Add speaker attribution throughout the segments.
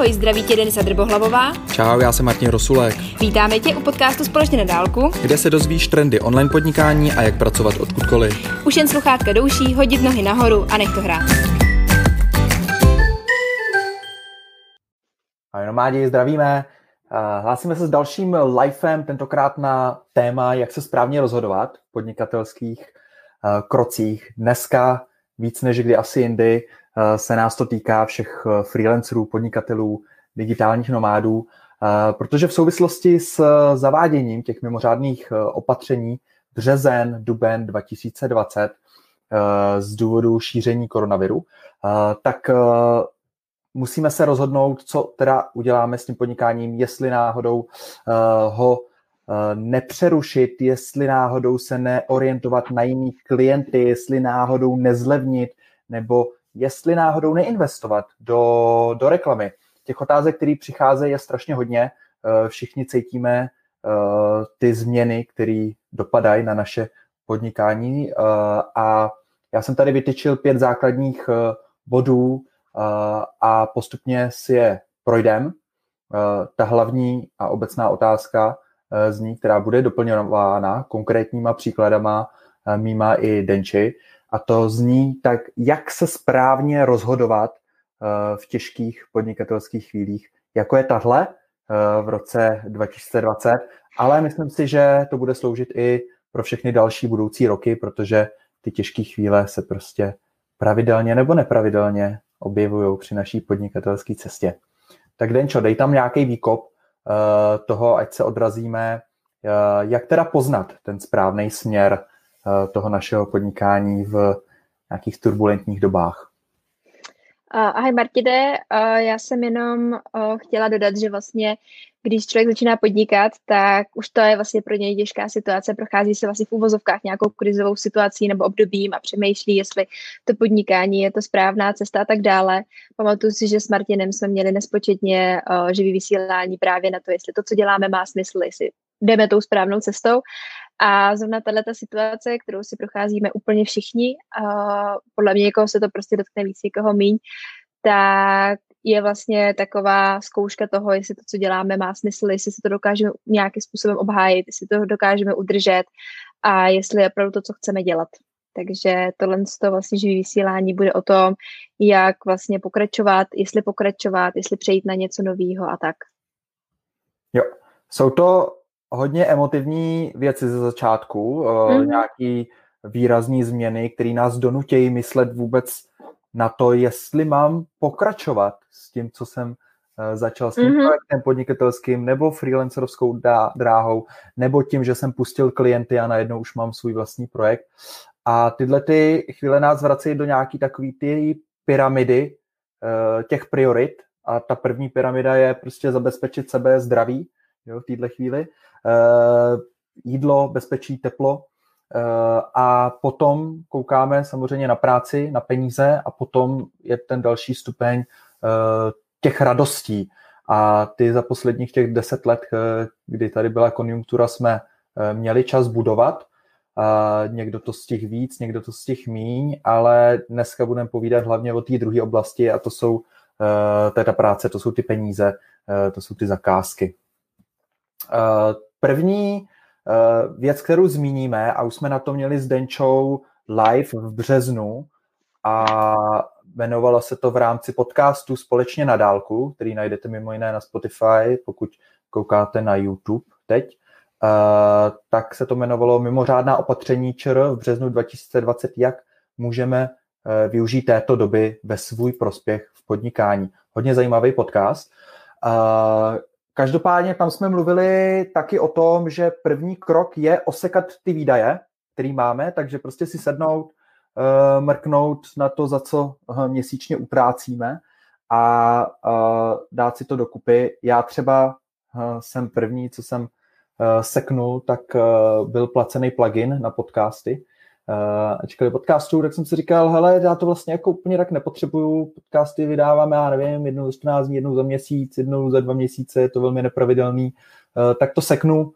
Speaker 1: Ahoj, zdraví tě Denisa Drbohlavová.
Speaker 2: Čau, já jsem Martin Rosulek.
Speaker 1: Vítáme tě u podcastu Společně na dálku,
Speaker 2: kde se dozvíš trendy online podnikání a jak pracovat odkudkoliv.
Speaker 1: Už jen sluchátka douší, hodit nohy nahoru a nech to hrát.
Speaker 2: Ahoj nomádi, zdravíme. Hlásíme se s dalším lifem, tentokrát na téma, jak se správně rozhodovat v podnikatelských krocích. Dneska víc než kdy asi jindy Eh, se nás to týká všech eh, freelancerů, podnikatelů, digitálních nomádů, eh, protože v souvislosti s zaváděním těch mimořádných opatření březen, duben 2020 z důvodu šíření koronaviru, tak musíme se rozhodnout, co teda uděláme s tím podnikáním, jestli náhodou ho nepřerušit, jestli náhodou se neorientovat na jiný klienty, jestli náhodou nezlevnit, nebo jestli náhodou neinvestovat do, do reklamy. Těch otázek, které přicházejí, je strašně hodně. Eh, všichni cítíme eh, ty změny, které dopadají na naše podnikání eh, a já jsem tady vytyčil pět základních bodů a postupně si je projdem. Ta hlavní a obecná otázka z ní, která bude doplňována konkrétníma příkladama mýma i Denči, a to zní tak, jak se správně rozhodovat eh, v těžkých podnikatelských chvílích, jako je tahle eh, v roce 2020, ale myslím si, že to bude sloužit i pro všechny další budoucí roky, protože ty těžké chvíle se prostě pravidelně nebo nepravidelně objevují při naší podnikatelské cestě. Tak Denčo, dej tam nějaký výkop uh, toho, ať se odrazíme, jak teda poznat ten správný směr Eh, toho našeho podnikání v nějakých turbulentních dobách.
Speaker 1: Ahoj Martide, já jsem jenom chtěla dodat, že vlastně když člověk začíná podnikat, tak už to je vlastně pro něj těžká situace, prochází se vlastně v uvozovkách nějakou krizovou situací nebo obdobím a přemýšlí, jestli to podnikání je to správná cesta a tak dále. Pamatuju si, že s Martinem jsme měli nespočetně živý vysílání právě na to, jestli to, co děláme, má smysl, jestli jdeme tou správnou cestou. A zrovna tato situace, kterou si procházíme úplně všichni, a podle mě někoho se to prostě dotkne víc, někoho míň, tak je vlastně taková zkouška toho, jestli to, co děláme, má smysl, jestli se to dokážeme nějakým způsobem obhájit, jestli to dokážeme udržet a jestli je opravdu to, co chceme dělat. Takže tohle to vlastně živý vysílání bude o tom, jak vlastně pokračovat, jestli pokračovat, jestli přejít na něco nového a tak.
Speaker 2: Jo, jsou to hodně emotivní věci ze začátku, mm-hmm. nějaký výrazný změny, které nás donutějí myslet vůbec na to, jestli mám pokračovat s tím, co jsem eh, začal s tím mm-hmm. projektem podnikatelským nebo freelancerovskou dráhou, nebo tím, že jsem pustil klienty a najednou už mám svůj vlastní projekt. A tyhle ty chvíle nás vrací do nějaký takový ty pyramidy uh, těch priorit. A ta první pyramida je prostě zabezpečit sebe zdraví jo, v této chvíli. Eh, jídlo, bezpečí, teplo eh, a potom koukáme samozřejmě na práci, na peníze a potom je ten další stupeň eh, těch radostí. A ty za posledních těch deset let, kdy tady byla konjunktura, jsme měli čas budovat. Někdo to z těch víc, někdo to z těch míň, ale dneska budeme povídat hlavně o té druhé oblasti a to jsou ta práce, to jsou ty peníze, to jsou ty zakázky. První uh, věc, kterou zmíníme, a už jsme na to měli s Denčou live v březnu a jmenovalo se to v rámci podcastu Společně na dálku, který najdete mimo jiné na Spotify, pokud koukáte na YouTube teď, uh, tak se to jmenovalo Mimořádná opatření ČR v březnu 2020, jak můžeme uh, využít této doby ve svůj prospěch v podnikání. Hodně zajímavý podcast. Každopádně tam jsme mluvili taky o tom, že první krok je osekat ty výdaje, který máme, takže prostě si sednout, uh, mrknout na to, za co uh, měsíčně utrácíme a uh, dát si to dokupy. Já třeba jsem první, co jsem seknul, tak byl placený plugin na podcasty, uh, ačkoliv podcastů, tak jsem si říkal, hele, já to vlastně jako úplně tak nepotřebuju, podcasty vydáváme, já nevím, jednou za 14 dní, jednou za měsíc, jednou za dva měsíce, je to velmi nepravidelný, uh, tak to seknu.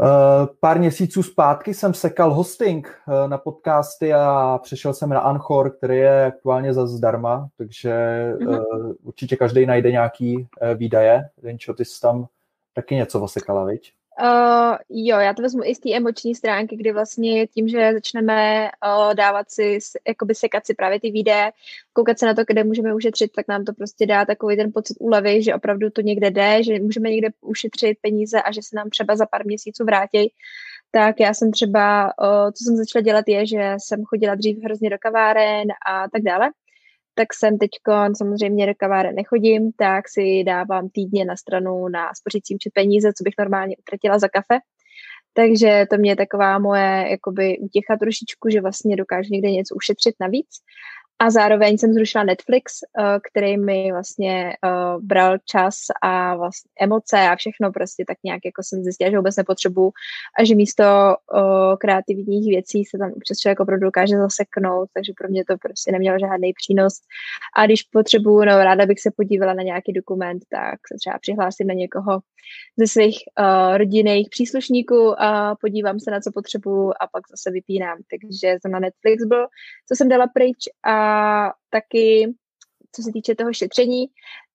Speaker 2: Uh, pár měsíců zpátky jsem sekal hosting na podcasty a přešel jsem na Anchor, který je aktuálně za zdarma, takže uh, určitě každý najde nějaký výdaje. Denčo, ty jsi tam taky něco osekala, viď?
Speaker 1: Uh, jo, já to vezmu i z té emoční stránky, kdy vlastně tím, že začneme uh, dávat si, jakoby sekat si právě ty videa, koukat se na to, kde můžeme ušetřit, tak nám to prostě dá takový ten pocit úlevy, že opravdu to někde jde, že můžeme někde ušetřit peníze a že se nám třeba za pár měsíců vrátí. Tak já jsem třeba, uh, co jsem začala dělat je, že jsem chodila dřív hrozně do kaváren a tak dále tak jsem teď samozřejmě do kaváren nechodím, tak si dávám týdně na stranu na spořící účet peníze, co bych normálně utratila za kafe. Takže to mě je taková moje jakoby útěcha trošičku, že vlastně dokážu někde něco ušetřit navíc. A zároveň jsem zrušila Netflix, eh, který mi vlastně uh, bral čas a vlastně emoce a všechno prostě tak nějak jako jsem zjistila, že vůbec nepotřebuju a že místo uh, kreativních věcí se tam přes člověk opravdu dokáže zaseknout, takže pro mě to prostě nemělo žádný přínos. A když potřebuju, no ráda bych se podívala na nějaký dokument, tak se třeba přihlásím na někoho ze svých uh, rodinných příslušníků a podívám se na co potřebuju a pak zase vypínám. Takže jsem na Netflix byl, co jsem dala pryč a taky, co se týče toho šetření,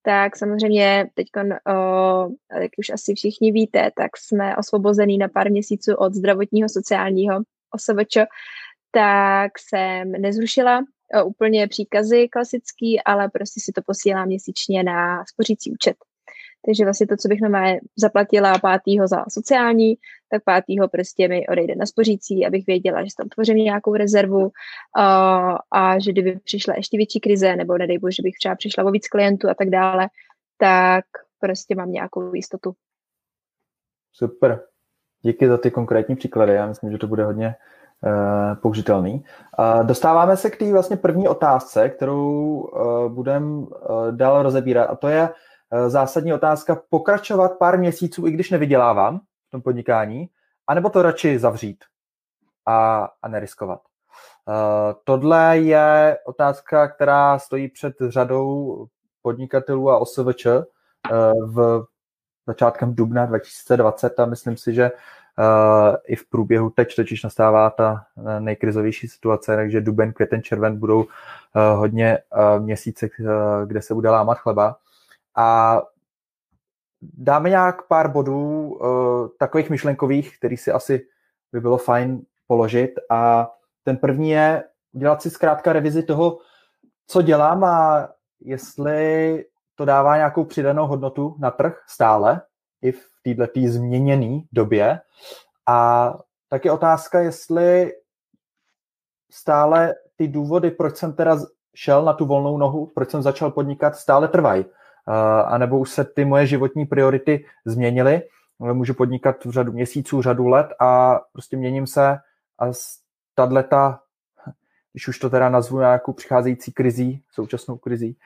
Speaker 1: tak samozřejmě teď, jak už asi všichni víte, tak jsme osvobození na pár měsíců od zdravotního sociálního OSVČ, tak jsem nezrušila o, úplně příkazy klasický, ale prostě si to posílám měsíčně na spořící účet. Takže vlastně to, co bych normálně zaplatila pátýho za sociální, tak pátýho prostě mi odejde na spořící, abych věděla, že tam tvořím nějakou rezervu uh, a že kdyby přišla ještě větší krize, nebo nedej bože, že bych třeba přišla o víc klientů a tak dále, tak prostě mám nějakou jistotu.
Speaker 2: Super. Díky za ty konkrétní příklady. Já myslím, že to bude hodně uh, použitelný. Uh, dostáváme se k té vlastně první otázce, kterou uh, budeme uh, dál rozebírat, a to je, Eh, zásadní otázka, pokračovat pár měsíců, i když nevydělávám v tom podnikání, anebo to radši zavřít a, a neriskovat. Uh, tohle je otázka, která stojí před řadou podnikatelů a OSVČ uh, v začátkem dubna 2020 a myslím si, že uh, i v průběhu teď totiž nastává ta nejkrizovější situace, takže duben, květen, červen budou hodně měsíce, kde se bude lámat chleba. A dáme nějak pár bodů uh, takových myšlenkových, který si asi by bylo fajn položit. A ten první je udělat si zkrátka revizi toho, co dělám a jestli to dává nějakou přidanou hodnotu na trh stále, i v této změněné době. A taky otázka, jestli stále ty důvody, proč jsem teda šel na tu volnou nohu, proč jsem začal podnikat, stále trvají anebo už se ty moje životní priority změnily. Můžu podnikat v řadu měsíců, řadu let a prostě měním se a tato, když už to teda nazvu nějakou přicházející krizí, současnou krizí,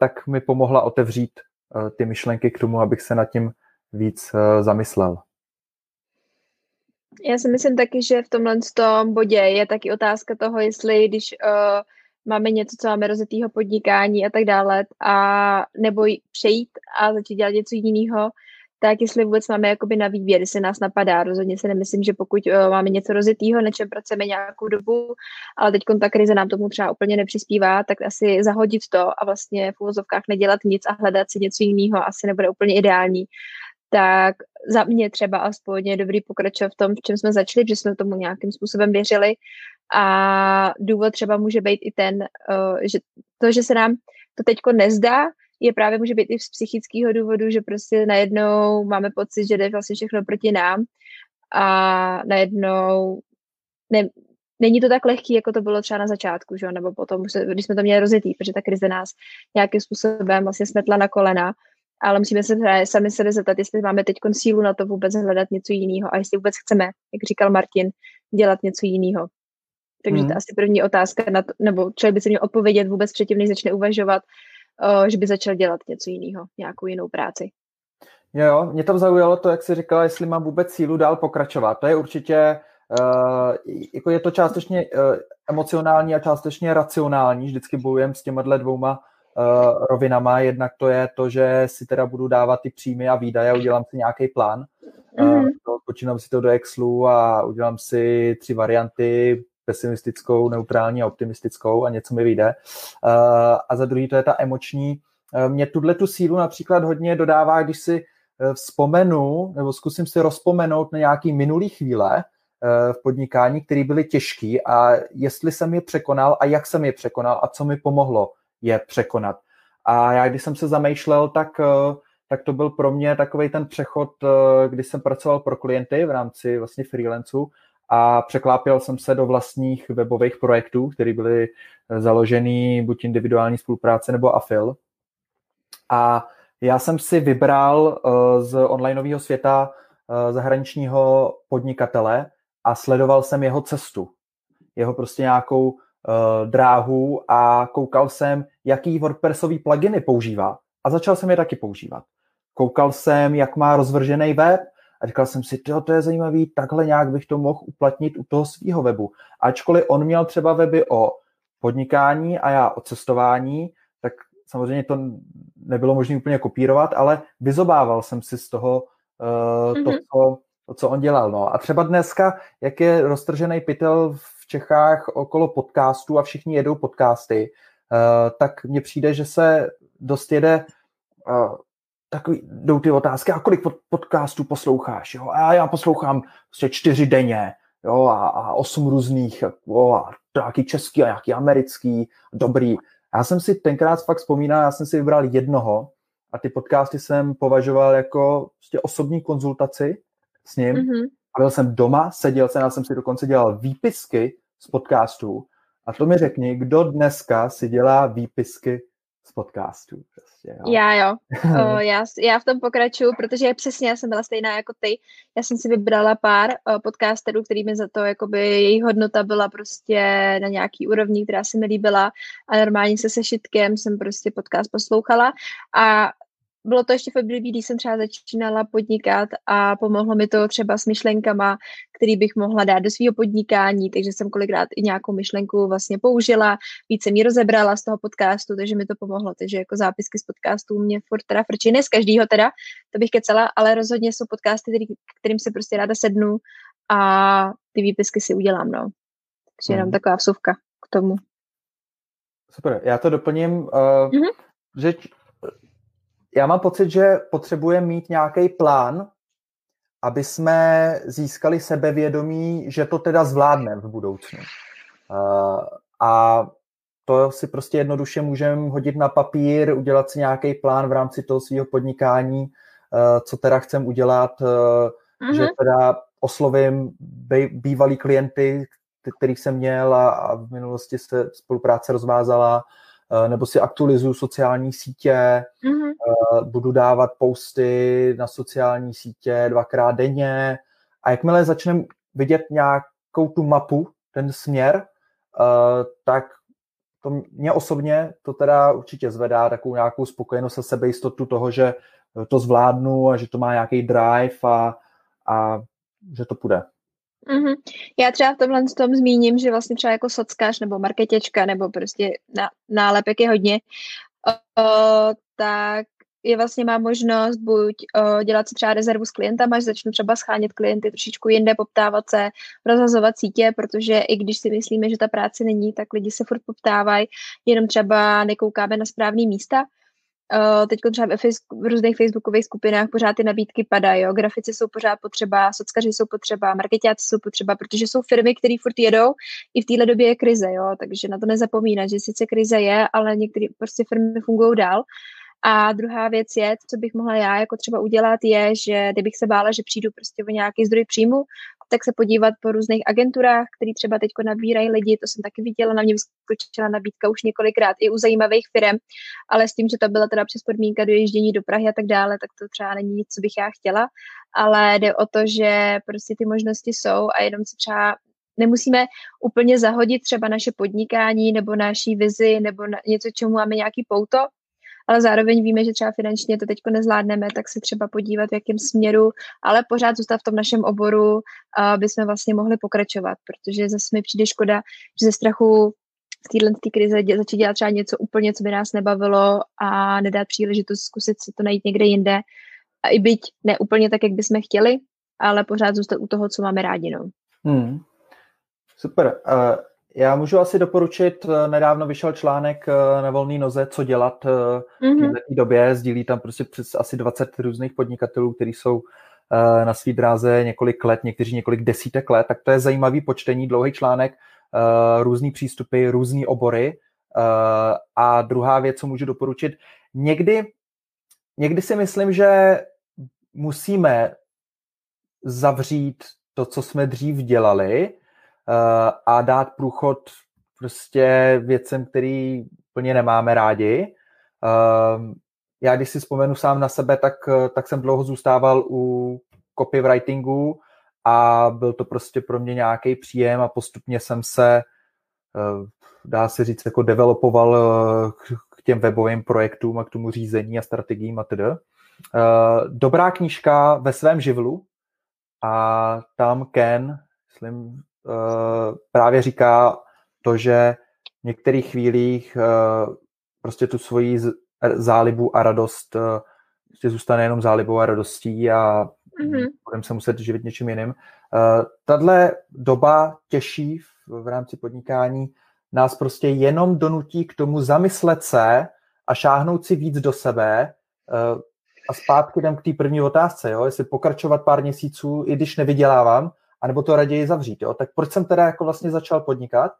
Speaker 2: tak mi pomohla otevřít ty myšlenky k tomu, abych se nad tím víc zamyslel.
Speaker 1: Já si myslím taky, že v tomhle tom bodě je taky otázka toho, jestli když uh, máme něco, co máme rozjetýho podnikání a tak dále, a nebo přejít a začít dělat něco jiného, tak jestli vůbec máme jakoby na výběr, jestli nás napadá. Rozhodně si nemyslím, že pokud uh, máme něco rozjetýho, na čem pracujeme nějakou dobu, ale teď ta krize nám tomu třeba úplně nepřispívá, tak asi zahodit to a vlastně v úvozovkách nedělat nic a hledat si něco jiného asi nebude úplně ideální. Tak za mě třeba aspoň je dobrý pokračovat v tom, v čem jsme začali, že jsme tomu nějakým způsobem věřili a důvod třeba může být i ten, uh, že to, že se nám to teďko nezdá, je právě může být i z psychického důvodu, že prostě najednou máme pocit, že jde vlastně všechno proti nám a najednou ne, není to tak lehký, jako to bylo třeba na začátku, že? nebo potom, když jsme to měli rozjetý, protože ta krize nás nějakým způsobem vlastně smetla na kolena, ale musíme se sami sebe zeptat, jestli máme teď sílu na to vůbec hledat něco jiného a jestli vůbec chceme, jak říkal Martin, dělat něco jiného. Takže mm. to asi první otázka, na to, nebo člověk by se měl odpovědět vůbec předtím, než začne uvažovat, uh, že by začal dělat něco jiného, nějakou jinou práci.
Speaker 2: Jo, jo, mě to zaujalo to, jak jsi říkala, jestli mám vůbec sílu dál pokračovat. To je určitě, uh, jako je to částečně uh, emocionální a částečně racionální. Vždycky bojujem s těma dvouma uh, rovinama. Jednak to je to, že si teda budu dávat ty příjmy a výdaje, udělám si nějaký plán. Mm. Uh, počínám si to do Excelu a udělám si tři varianty, pesimistickou, neutrální a optimistickou a něco mi vyjde. A za druhý to je ta emoční. Mě tuhle tu sílu například hodně dodává, když si vzpomenu, nebo zkusím si rozpomenout na nějaký minulý chvíle, v podnikání, které byly těžké a jestli jsem je překonal a jak jsem je překonal a co mi pomohlo je překonat. A já, když jsem se zamýšlel, tak, eh, tak to byl pro mě takový ten přechod, eh, kdy jsem pracoval pro klienty v rámci vlastně freelanců a překlápěl jsem se do vlastních webových projektů, které byly eh, založený buď individuální spolupráce nebo afil. A já jsem si vybral z onlineového světa zahraničního podnikatele a sledoval jsem jeho cestu, jeho prostě nějakou dráhu a koukal jsem, jaký WordPressový pluginy používá. A začal jsem je taky používat. Koukal jsem, jak má rozvržený web a říkal jsem si, to je zajímavý, takhle nějak bych to mohl uplatnit u toho svého webu. Ačkoliv on měl třeba weby o podnikání a já o cestování, tak samozřejmě to nebylo možné úplně kopírovat, ale vyzobával jsem si z toho uh, mm-hmm. to, co, to, co on dělal. No. A třeba dneska, jak je roztržený pytel v Čechách okolo podcastů a všichni jedou podcasty, uh, tak mně přijde, že se dost jede uh, takový, jdou ty otázky, a kolik podcastů posloucháš, jo? A já poslouchám prostě čtyři denně, jo, a, a osm různých, jo, a nějaký český a nějaký americký, dobrý. Já jsem si tenkrát fakt vzpomínal, já jsem si vybral jednoho a ty podcasty jsem považoval jako prostě osobní konzultaci s ním. Mm-hmm. A byl jsem doma, seděl jsem, já jsem si dokonce dělal výpisky z podcastů. A to mi řekni, kdo dneska si dělá výpisky z podcastů. Prostě,
Speaker 1: jo. Já jo, o, já, já v tom pokračuju, protože přesně já jsem byla stejná jako ty. Já jsem si vybrala pár o, podcasterů, kterými za to, jakoby jejich hodnota byla prostě na nějaký úrovni, která se mi líbila a normálně se sešitkem jsem prostě podcast poslouchala a bylo to ještě v období, kdy jsem třeba začínala podnikat a pomohlo mi to třeba s myšlenkama, který bych mohla dát do svého podnikání, takže jsem kolikrát i nějakou myšlenku vlastně použila, více mi rozebrala z toho podcastu, takže mi to pomohlo, takže jako zápisky z podcastů mě furt teda frčí, ne z každýho teda, to bych kecela, ale rozhodně jsou podcasty, který, kterým se prostě ráda sednu a ty výpisky si udělám, no. Takže jenom hmm. taková vsuvka k tomu.
Speaker 2: Super, já to doplním, uh, mm-hmm. že já mám pocit, že potřebujeme mít nějaký plán, aby jsme získali sebevědomí, že to teda zvládneme v budoucnu. Uh, a to si prostě jednoduše můžeme hodit na papír, udělat si nějaký plán v rámci toho svého podnikání, uh, co teda chcem udělat, uh, uh-huh. že teda oslovím bývalý klienty, kterých jsem měl a, a v minulosti se spolupráce rozvázala, nebo si aktualizuju sociální sítě, mm-hmm. budu dávat posty na sociální sítě dvakrát denně a jakmile začneme vidět nějakou tu mapu, ten směr, eh, tak to mě osobně to teda určitě zvedá takovou nějakou spokojenost a sebejistotu toho, že to zvládnu a že to má nějaký drive a, a že to půjde.
Speaker 1: Mm-hmm. Já třeba v tomhle tom zmíním, že vlastně třeba jako sockář nebo marketěčka nebo prostě na, nálepek je hodně, uh, tak je vlastně má možnost buď uh, dělat si třeba rezervu s klientama, že začnu třeba schánět klienty trošičku jinde, poptávat se, rozhazovat sítě, protože i když si myslíme, že ta práce není, tak lidi se furt poptávají, jenom třeba nekoukáme na správný místa. Uh, teď třeba ve v různých facebookových skupinách pořád ty nabídky padají, jo. grafici jsou pořád potřeba, sockaři jsou potřeba, marketáci jsou potřeba, protože jsou firmy, které furt jedou, i v téhle době je krize, jo, takže na to nezapomínat, že sice krize je, ale některé prostě firmy fungují dál. A druhá věc je, co bych mohla já jako třeba udělat, je, že kdybych se bála, že přijdu prostě o nějaký zdroj příjmu, tak se podívat po různých agenturách, které třeba teď nabírají lidi, to jsem taky viděla, na mě vyskočila nabídka už několikrát i u zajímavých firm, ale s tím, že to byla teda přes podmínka dojíždění do Prahy a tak dále, tak to třeba není nic, co bych já chtěla, ale jde o to, že prostě ty možnosti jsou a jenom si třeba nemusíme úplně zahodit třeba naše podnikání nebo naší vizi nebo na něco, čemu máme nějaký pouto, ale zároveň víme, že třeba finančně to teď nezvládneme, tak se třeba podívat, v jakém směru, ale pořád zůstat v tom našem oboru, aby jsme vlastně mohli pokračovat, protože zase mi přijde škoda, že ze strachu v téhle tý krize dě, začít dělat třeba něco úplně, co by nás nebavilo a nedát příležitost zkusit si to najít někde jinde. A i byť ne úplně tak, jak bychom chtěli, ale pořád zůstat u toho, co máme rádi. No.
Speaker 2: Hmm. Super. Uh, já můžu asi doporučit, uh, nedávno vyšel článek uh, na volný noze, co dělat mm-hmm. v té době. Sdílí tam prostě přes asi 20 různých podnikatelů, kteří jsou na svý dráze několik let, někteří několik desítek let, tak to je zajímavý počtení, dlouhý článek, různý přístupy, různý obory. A druhá věc, co můžu doporučit, někdy, někdy si myslím, že musíme zavřít to, co jsme dřív dělali a dát průchod prostě věcem, který úplně nemáme rádi. Uh, já když si vzpomenu sám na sebe, tak, tak jsem dlouho zůstával u copywritingu a byl to prostě pro mě nějaký příjem a postupně jsem se, uh, dá se říct, jako developoval k těm webovým projektům a k tomu řízení a strategiím a tedy. Dobrá knížka ve svém živlu, a tam Ken, myslím, eh, právě říká to, že v některých chvílích eh, prostě tu svoji zálibu a radost prostě zůstane jenom zálibou a radostí a mm-hmm. budeme se muset živit něčím jiným. Tahle doba těžší v, v rámci podnikání nás prostě jenom donutí k tomu zamyslet se a šáhnout si víc do sebe, a zpátky jdem k té první otázce, jo? jestli pokračovat pár měsíců, i když nevydělávám, anebo to raději zavřít. Jo? Tak proč jsem teda jako vlastně začal podnikat,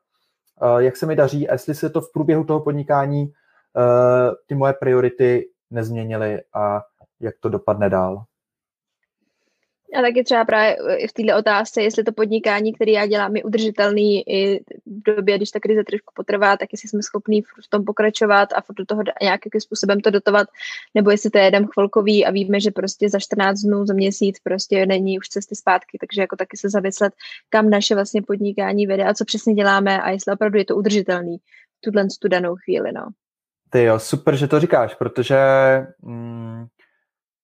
Speaker 2: uh, jak se mi daří a jestli se to v průběhu toho podnikání uh, ty moje priority nezměnily a jak to dopadne dál.
Speaker 1: A taky třeba právě i v této otázce, jestli to podnikání, které já dělám, je udržitelný i v době, když ta krize trošku potrvá, tak jestli jsme schopní v tom pokračovat a do toho nějakým způsobem to dotovat, nebo jestli to je jeden chvilkový a víme, že prostě za 14 dnů, za měsíc prostě není už cesty zpátky, takže jako taky se zamyslet, kam naše vlastně podnikání vede a co přesně děláme a jestli opravdu je to udržitelný v tuhle tu danou chvíli, no.
Speaker 2: Ty jo, super, že to říkáš, protože mm,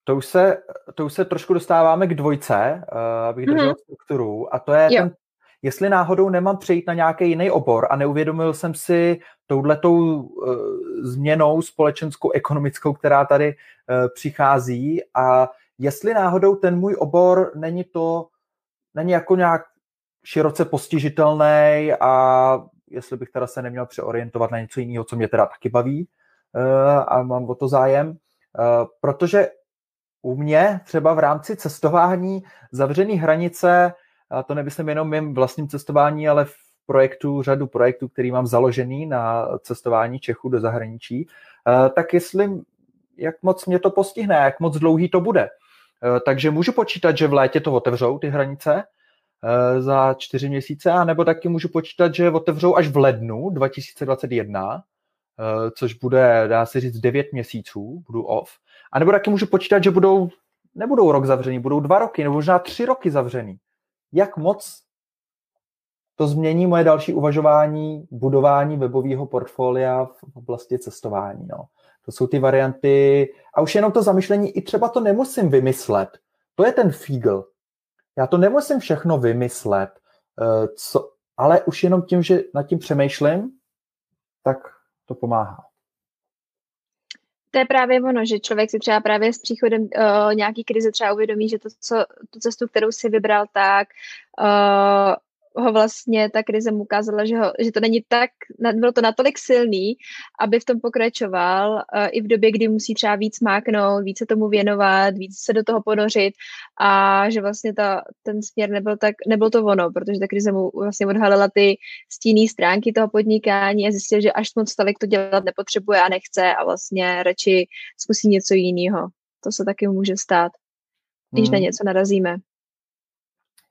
Speaker 2: to už se, to už se trošku dostáváme k dvojce, uh, abych držel mm-hmm. strukturu, a to je jo. ten, jestli náhodou nemám přejít na nějaký jiný obor a neuvědomil jsem si touhletou uh, změnou společenskou, ekonomickou, která tady uh, přichází a jestli náhodou ten můj obor není to, není jako nějak široce postižitelný a jestli bych teda se neměl přeorientovat na něco jiného, co mě teda taky baví uh, a mám o to zájem, uh, protože u mě třeba v rámci cestování zavřený hranice, a to nemyslím jenom mým vlastním cestování, ale v projektu, řadu projektů, který mám založený na cestování Čechů do zahraničí, tak jestli, jak moc mě to postihne, jak moc dlouhý to bude. Takže můžu počítat, že v létě to otevřou ty hranice za čtyři měsíce, anebo taky můžu počítat, že otevřou až v lednu 2021, což bude, dá se říct, 9 měsíců, budu off. A nebo taky můžu počítat, že budou, nebudou rok zavřený, budou dva roky, nebo možná tři roky zavřený. Jak moc to změní moje další uvažování, budování webového portfolia v oblasti cestování. No. To jsou ty varianty. A už jenom to zamyšlení, i třeba to nemusím vymyslet. To je ten fígl. Já to nemusím všechno vymyslet, eh, co, ale už jenom tím, že nad tím přemýšlím, tak to pomáhá
Speaker 1: to je právě ono, že člověk si třeba právě s příchodem uh, nějaký krize třeba uvědomí, že to, co, tu cestu, kterou si vybral, tak uh, ho vlastně ta krize mu ukázala, že, ho, že to není tak, bylo to natolik silný, aby v tom pokračoval uh, i v době, kdy musí třeba víc máknout, více tomu věnovat, víc se do toho ponořit a že vlastně ta, ten směr nebyl tak, nebyl to ono, protože ta krize mu vlastně odhalila ty stíný stránky toho podnikání a zjistil, že až moc tolik to dělat nepotřebuje a nechce a vlastně radši zkusí něco jiného. To se taky může stát, když hmm. na něco narazíme.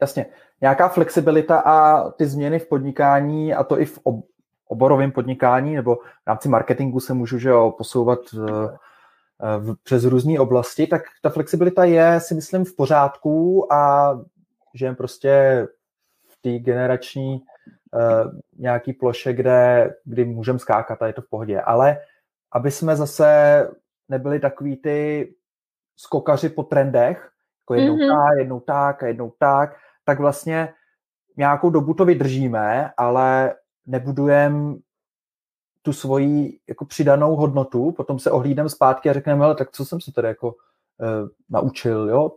Speaker 2: Jasně. Nějaká flexibilita a ty změny v podnikání, a to i v ob- oborovém podnikání, nebo v rámci marketingu se můžu že jo, posouvat v, v, přes různé oblasti, tak ta flexibilita je, si myslím, v pořádku a že prostě v té generační uh, nějaký ploše, kde, kdy můžeme skákat a je to v pohodě. Ale aby jsme zase nebyli takový ty skokaři po trendech, jako jednou mm-hmm. tak, jednou tak a jednou tak, tak vlastně nějakou dobu to vydržíme, ale nebudujeme tu svoji jako přidanou hodnotu, potom se ohlídeme zpátky a řekneme, ale tak co jsem se tady jako uh, naučil, jo?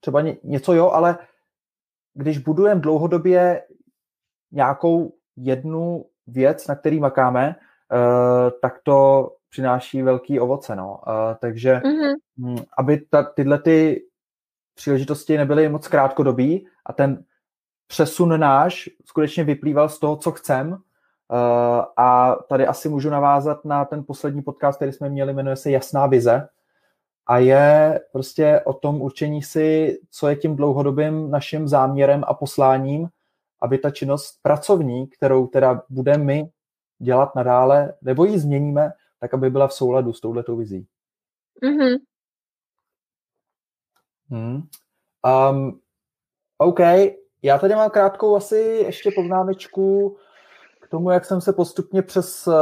Speaker 2: Třeba ně, něco jo, ale když budujeme dlouhodobě nějakou jednu věc, na který makáme, uh, tak to přináší velký ovoce. No. Uh, takže mm-hmm. aby ta, tyhle ty příležitosti nebyly moc krátkodobí a ten přesun náš skutečně vyplýval z toho, co chcem. Uh, a tady asi můžu navázat na ten poslední podcast, který jsme měli, jmenuje se Jasná vize. A je prostě o tom určení si, co je tím dlouhodobým naším záměrem a posláním, aby ta činnost pracovní, kterou teda budeme my dělat nadále, nebo ji změníme, tak aby byla v souladu s touhletou vizí. Mm-hmm. Hmm. Um, OK, já tady mám krátkou asi ještě poznámečku k tomu, jak jsem se postupně přes, eh,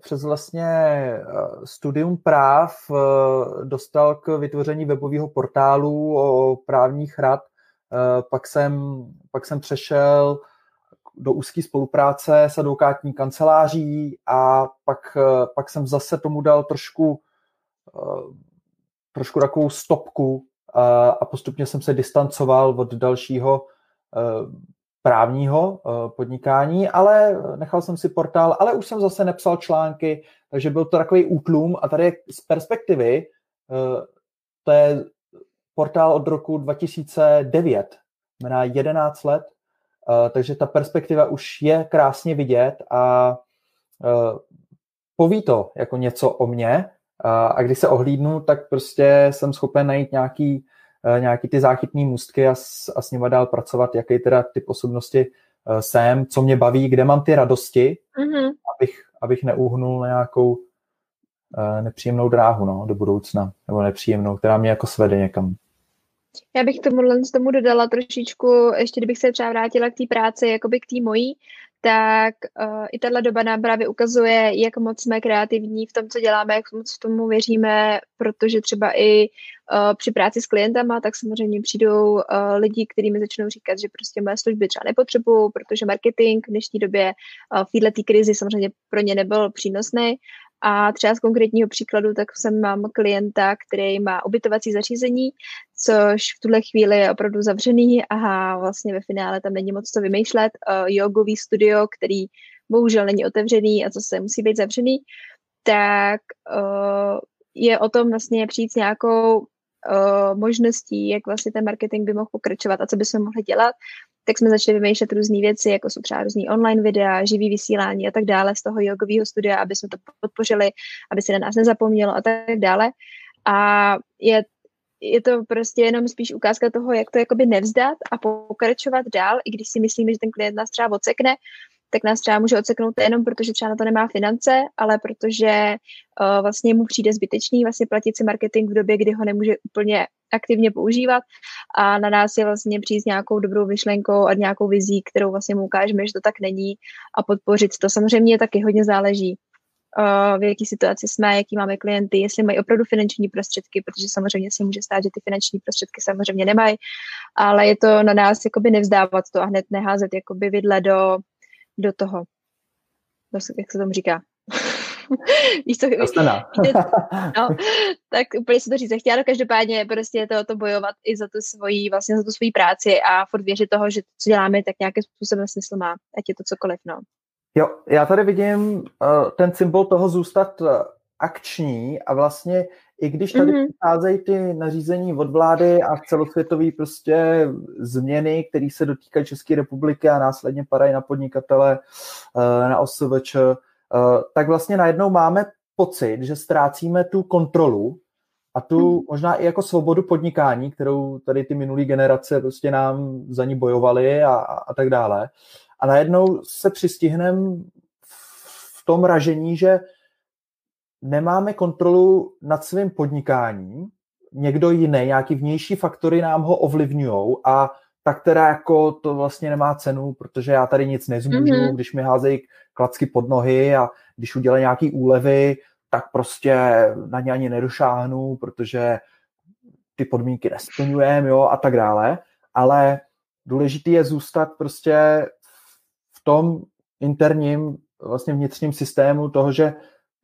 Speaker 2: přes vlastně eh, studium práv eh, dostal k vytvoření webového portálu o právních rad. Pak jsem, pak jsem přešel do úzké spolupráce s advokátní kanceláří a pak, pak jsem zase tomu dal trošku, trošku takovou stopku a postupně jsem se distancoval od dalšího eh, právního eh, podnikání, ale nechal jsem si portál, ale už jsem zase nepsal články, takže byl to takový útlum. A tady z perspektivy eh, to je portál od roku 2009, znamená 11 let, takže ta perspektiva už je krásně vidět a poví to jako něco o mně, a, a když se ohlídnu, tak prostě jsem schopen najít nějaký, uh, nějaký ty záchytné můstky a, s, a s nimi dál pracovat, jaký teda typ osobnosti uh, jsem, co mě baví, kde mám ty radosti, mm-hmm. abych, abych neuhnul na nějakou uh, nepříjemnou dráhu no, do budoucna, nebo nepříjemnou, která mě jako svede někam.
Speaker 1: Já bych tomu, tomu dodala trošičku, ještě kdybych se třeba vrátila k té práci, jakoby k té mojí, tak uh, i tahle doba nám právě ukazuje, jak moc jsme kreativní v tom, co děláme, jak moc tomu věříme, protože třeba i uh, při práci s klientama, tak samozřejmě přijdou uh, lidi, kterými začnou říkat, že prostě moje služby třeba nepotřebují, protože marketing v dnešní době uh, v této krizi samozřejmě pro ně nebyl přínosný a třeba z konkrétního příkladu, tak jsem mám klienta, který má ubytovací zařízení, což v tuhle chvíli je opravdu zavřený a vlastně ve finále tam není moc co vymýšlet. Uh, jogový studio, který bohužel není otevřený a co se musí být zavřený, tak uh, je o tom vlastně přijít s nějakou uh, možností, jak vlastně ten marketing by mohl pokračovat a co bychom mohli dělat tak jsme začali vymýšlet různé věci, jako jsou třeba různý online videa, živý vysílání a tak dále z toho jogového studia, aby jsme to podpořili, aby se na nás nezapomnělo a tak dále. A je, je to prostě jenom spíš ukázka toho, jak to jakoby nevzdat a pokračovat dál, i když si myslíme, že ten klient nás třeba odsekne, tak nás třeba může odseknout jenom protože třeba na to nemá finance, ale protože uh, vlastně mu přijde zbytečný vlastně platit si marketing v době, kdy ho nemůže úplně aktivně používat a na nás je vlastně přijít s nějakou dobrou myšlenkou a nějakou vizí, kterou vlastně mu ukážeme, že to tak není a podpořit to. Samozřejmě taky hodně záleží, uh, v jaké situaci jsme, jaký máme klienty, jestli mají opravdu finanční prostředky, protože samozřejmě se může stát, že ty finanční prostředky samozřejmě nemají, ale je to na nás jakoby nevzdávat to a hned neházet jakoby vidle do, do toho, jak se tomu říká, Víš co, no, tak úplně si to říct chtěla, každopádně prostě je to, to bojovat i za tu svoji, vlastně za tu svoji práci a furt věřit toho, že to, co děláme, tak nějakým způsobem smysl má, ať je to cokoliv, no.
Speaker 2: Jo, já tady vidím uh, ten symbol toho zůstat uh, akční a vlastně i když tady mm-hmm. přicházejí ty nařízení od vlády a celosvětové prostě změny, které se dotýkají České republiky a následně padají na podnikatele, uh, na OSVČ, Eh, tak vlastně najednou máme pocit, že ztrácíme tu kontrolu a tu hmm. možná i jako svobodu podnikání, kterou tady ty minulé generace prostě nám za ní bojovaly a, a tak dále. A najednou se přistihneme v tom ražení, že nemáme kontrolu nad svým podnikáním, někdo jiný, nějaký vnější faktory nám ho ovlivňují a tak teda jako to vlastně nemá cenu, protože já tady nic nezmůžu, mm-hmm. když mi házejí klacky pod nohy a když udělají nějaký úlevy, tak prostě na ně ani nedošáhnu, protože ty podmínky nesplňujeme, jo, a tak dále. Ale důležitý je zůstat prostě v tom interním vlastně vnitřním systému toho, že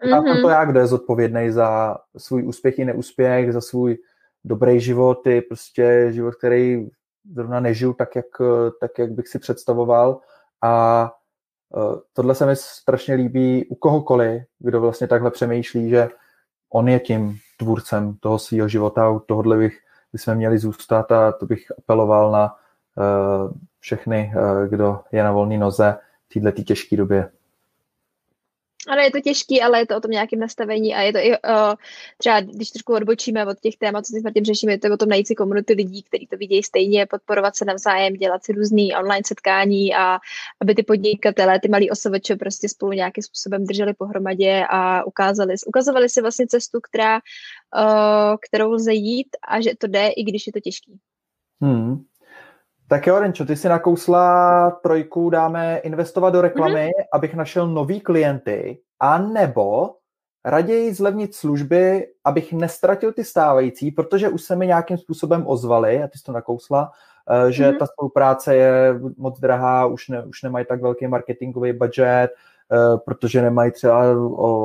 Speaker 2: mm-hmm. to já, kdo je zodpovědný za svůj úspěch i neúspěch, za svůj dobrý život, i prostě život, který zrovna nežiju tak, jak, tak, jak bych si představoval a tohle se mi strašně líbí u kohokoliv, kdo vlastně takhle přemýšlí, že on je tím tvůrcem toho svého života, u tohohle bych, bychom měli zůstat a to bych apeloval na uh, všechny, uh, kdo je na volné noze v této těžké době.
Speaker 1: Ano, je to těžký, ale je to o tom nějakém nastavení a je to i uh, třeba, když trošku odbočíme od těch témat, co si tím řešíme, je to o tom najít si komunity lidí, kteří to vidějí stejně, podporovat se navzájem, dělat si různý online setkání a aby ty podnikatelé, ty malí osoveč prostě spolu nějakým způsobem drželi pohromadě a ukázali, ukazovali si vlastně cestu, která, uh, kterou lze jít a že to jde, i když je to těžký.
Speaker 2: Hmm. Tak jo, Renčo, ty si nakousla trojku, dáme investovat do reklamy, mm-hmm. abych našel nový klienty, a nebo raději zlevnit služby, abych nestratil ty stávající, protože už se mi nějakým způsobem ozvali, a ty jsi to nakousla, eh, že mm-hmm. ta spolupráce je moc drahá, už, ne, už nemají tak velký marketingový budget, eh, protože nemají třeba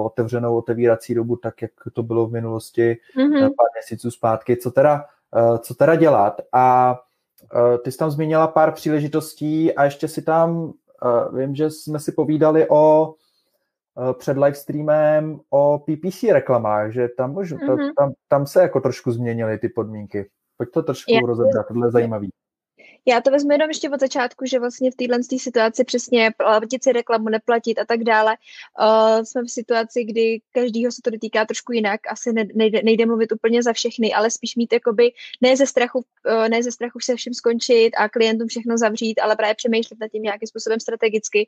Speaker 2: otevřenou otevírací dobu, tak jak to bylo v minulosti mm-hmm. pár měsíců zpátky. Co teda, co teda dělat? A ty jsi tam zmínila pár příležitostí a ještě si tam, eh, vím, že jsme si povídali o eh, před livestreamem o PPC reklamách, že tam, mož, mm-hmm. tam, tam se jako trošku změnily ty podmínky. Pojď to trošku rozebrat, tohle je zajímavý.
Speaker 1: Já to vezmu jenom ještě od začátku, že vlastně v téhle situaci přesně platit si reklamu, neplatit a tak dále. Uh, jsme v situaci, kdy každýho se to dotýká trošku jinak. Asi ne, nejde, nejde mluvit úplně za všechny, ale spíš mít jakoby ne ze strachu, uh, ne ze strachu se všem skončit a klientům všechno zavřít, ale právě přemýšlet nad tím nějakým způsobem strategicky.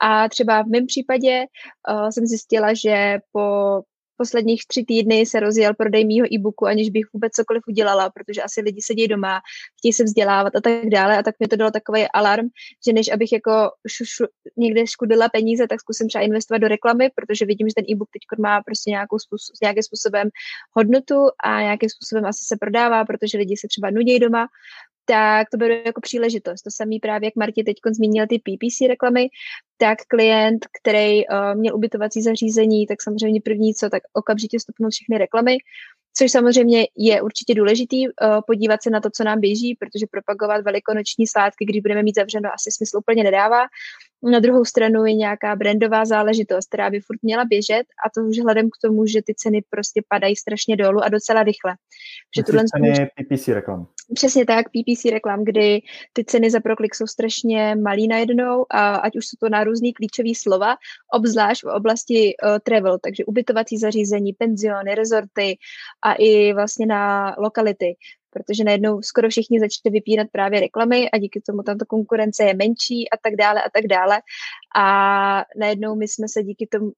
Speaker 1: A třeba v mém případě uh, jsem zjistila, že po posledních tři týdny se rozjel prodej mýho e-booku, aniž bych vůbec cokoliv udělala, protože asi lidi sedí doma, chtějí se vzdělávat a tak dále. A tak mi to dalo takový alarm, že než abych jako šu, šu, někde škudila peníze, tak zkusím třeba investovat do reklamy, protože vidím, že ten e-book teď má prostě nějakou způsob, nějakým způsobem hodnotu a nějakým způsobem asi se prodává, protože lidi se třeba nudí doma tak to beru jako příležitost. To samý právě, jak Marti teď zmínil ty PPC reklamy, tak klient, který uh, měl ubytovací zařízení, tak samozřejmě první co, tak okamžitě stopnul všechny reklamy, což samozřejmě je určitě důležitý uh, podívat se na to, co nám běží, protože propagovat velikonoční svátky, když budeme mít zavřeno, asi smysl úplně nedává. Na druhou stranu je nějaká brandová záležitost, která by furt měla běžet a to už hledem k tomu, že ty ceny prostě padají strašně dolů a docela rychle.
Speaker 2: Že tuhle ceny PPC reklam.
Speaker 1: Přesně tak, PPC reklam, kdy ty ceny za proklik jsou strašně malý najednou, a ať už jsou to na různý klíčové slova, obzvlášť v oblasti uh, travel, takže ubytovací zařízení, penziony, rezorty a i vlastně na lokality protože najednou skoro všichni začali vypínat právě reklamy a díky tomu tam ta konkurence je menší a tak dále a tak dále. A najednou my jsme se díky tomu...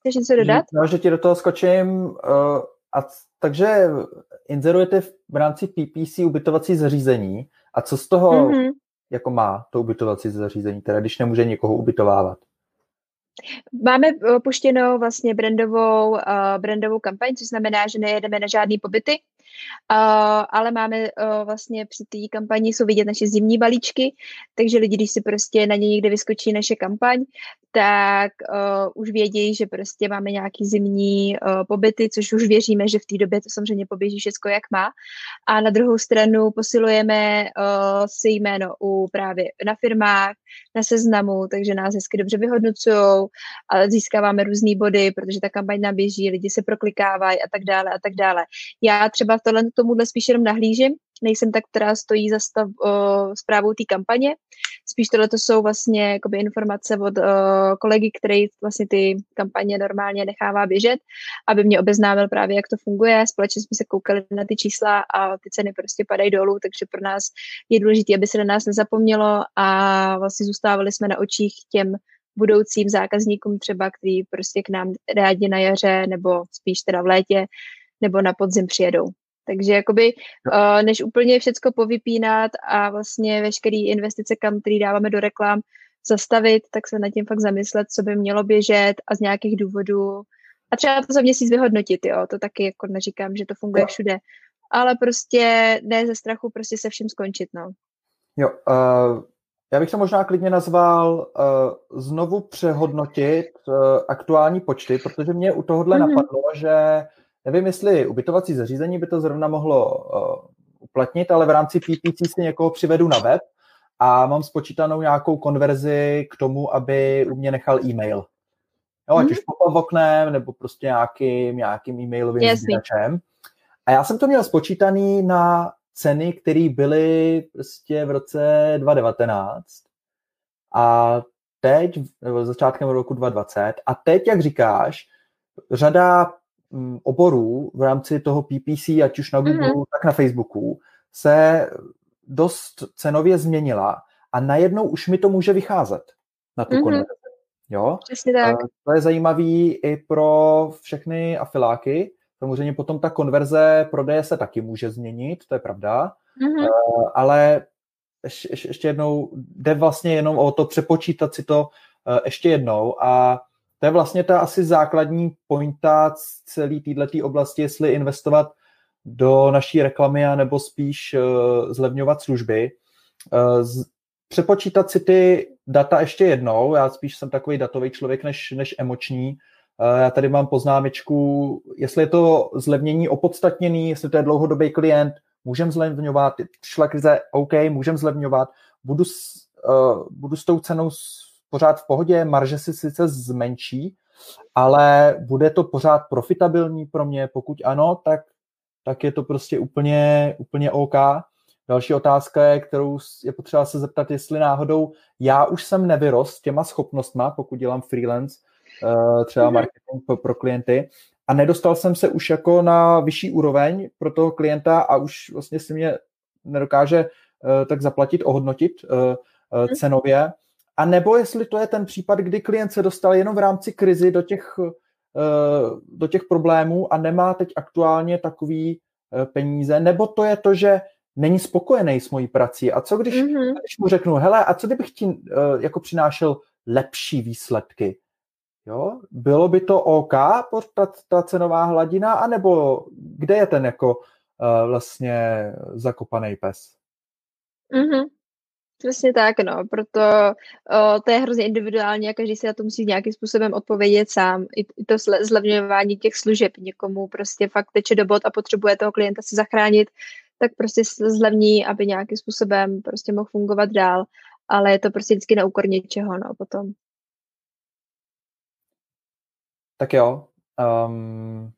Speaker 1: Chceš něco dodat?
Speaker 2: No, že ti do toho skočím. Uh, a takže inzerujete v rámci PPC ubytovací zařízení a co z toho mm-hmm. jako má to ubytovací zařízení, teda když nemůže někoho ubytovávat?
Speaker 1: Máme eh, puštěnou vlastně brandovou, uh, brandovou kampaň, což znamená, že nejedeme na žádný pobyty, Uh, ale máme uh, vlastně při té kampani jsou vidět naše zimní balíčky, takže lidi, když si prostě na ně někde vyskočí naše kampaň, tak uh, už vědí, že prostě máme nějaký zimní uh, pobyty, což už věříme, že v té době to samozřejmě poběží všechno, jak má. A na druhou stranu posilujeme uh, si jméno u právě na firmách, na seznamu, takže nás hezky dobře vyhodnocují, ale získáváme různé body, protože ta kampaň naběží, lidi se proklikávají a tak dále a tak dále. Já třeba tohle tomuhle spíš jenom nahlížím, nejsem tak, která stojí za stav, uh, zprávou té kampaně. Spíš tohle to jsou vlastně jakoby, informace od uh, kolegy, který vlastně ty kampaně normálně nechává běžet, aby mě obeznámil právě, jak to funguje. Společně jsme se koukali na ty čísla a ty ceny prostě padají dolů, takže pro nás je důležité, aby se na nás nezapomnělo a vlastně zůstávali jsme na očích těm budoucím zákazníkům třeba, který prostě k nám rádi na jaře nebo spíš teda v létě nebo na podzim přijedou. Takže jakoby, uh, než úplně všecko povypínat a vlastně veškeré investice, kam který dáváme do reklam, zastavit, tak se nad tím fakt zamyslet, co by mělo běžet a z nějakých důvodů a třeba to za měsíc vyhodnotit, jo, to taky jako neříkám, že to funguje všude, ale prostě ne ze strachu prostě se vším skončit, no.
Speaker 2: Jo, uh, já bych to možná klidně nazval uh, znovu přehodnotit uh, aktuální počty, protože mě u tohohle mm-hmm. napadlo, že Nevím, jestli ubytovací zařízení by to zrovna mohlo uh, uplatnit, ale v rámci PPC si někoho přivedu na web a mám spočítanou nějakou konverzi k tomu, aby u mě nechal e-mail. Jo, ať mm. už pop oknem, nebo prostě nějakým, nějakým e-mailovým sbíračem. A já jsem to měl spočítaný na ceny, které byly prostě v roce 2019 a teď, nebo začátkem roku 2020, a teď, jak říkáš, řada oborů v rámci toho PPC, ať už na Google, mm-hmm. tak na Facebooku, se dost cenově změnila a najednou už mi to může vycházet na tu mm-hmm. konverzi. Jo?
Speaker 1: Přesně tak.
Speaker 2: To je zajímavý i pro všechny afiláky. Samozřejmě potom ta konverze prodeje se taky může změnit, to je pravda, mm-hmm. ale ještě, ještě jednou jde vlastně jenom o to přepočítat si to eh, ještě jednou a to je vlastně ta asi základní pointa celé této oblasti, jestli investovat do naší reklamy, nebo spíš uh, zlevňovat služby. Uh, z, přepočítat si ty data ještě jednou, já spíš jsem takový datový člověk než, než emoční. Uh, já tady mám poznámečku, jestli je to zlevnění opodstatněný, jestli to je dlouhodobý klient, můžem zlevňovat, šla krize, OK, můžem zlevňovat, budu s, uh, budu s tou cenou pořád v pohodě, marže si sice zmenší, ale bude to pořád profitabilní pro mě, pokud ano, tak, tak je to prostě úplně, úplně OK. Další otázka je, kterou je potřeba se zeptat, jestli náhodou já už jsem nevyrost těma schopnostma, pokud dělám freelance, uh, třeba mhm. marketing pro, klienty, a nedostal jsem se už jako na vyšší úroveň pro toho klienta a už vlastně si mě nedokáže uh, tak zaplatit, ohodnotit uh, uh, cenově. A nebo jestli to je ten případ, kdy klient se dostal jenom v rámci krizi do těch, uh, do těch problémů a nemá teď aktuálně takový uh, peníze, nebo to je to, že není spokojený s mojí prací. A co když, mm-hmm. když mu řeknu, hele, a co kdybych ti uh, jako přinášel lepší výsledky? Jo? Bylo by to OK, ta, ta cenová hladina, anebo kde je ten jako uh, vlastně zakopaný pes?
Speaker 1: Mm-hmm. Přesně tak, no, proto uh, to je hrozně individuální a každý si na to musí nějakým způsobem odpovědět sám. I, i to zlevňování těch služeb, někomu prostě fakt teče do bod a potřebuje toho klienta si zachránit, tak prostě zlevní, aby nějakým způsobem prostě mohl fungovat dál, ale je to prostě vždycky na úkor něčeho, no, potom.
Speaker 2: Tak jo. Um,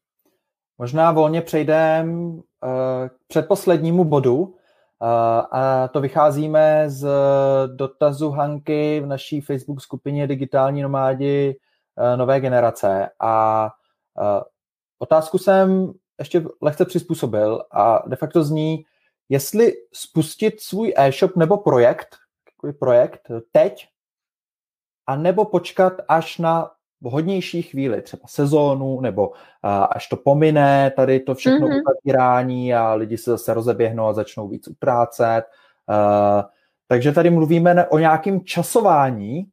Speaker 2: možná volně přejdem uh, k předposlednímu bodu. A to vycházíme z dotazu Hanky v naší Facebook skupině Digitální nomádi uh, nové generace. A uh, otázku jsem ještě lehce přizpůsobil a de facto zní, jestli spustit svůj e-shop nebo projekt, projekt teď, a nebo počkat až na vhodnější chvíli, třeba sezónu, nebo až to pomine, tady to všechno mm-hmm. uzavírání a lidi se zase rozeběhnou a začnou víc utrácet. takže tady mluvíme o nějakém časování e,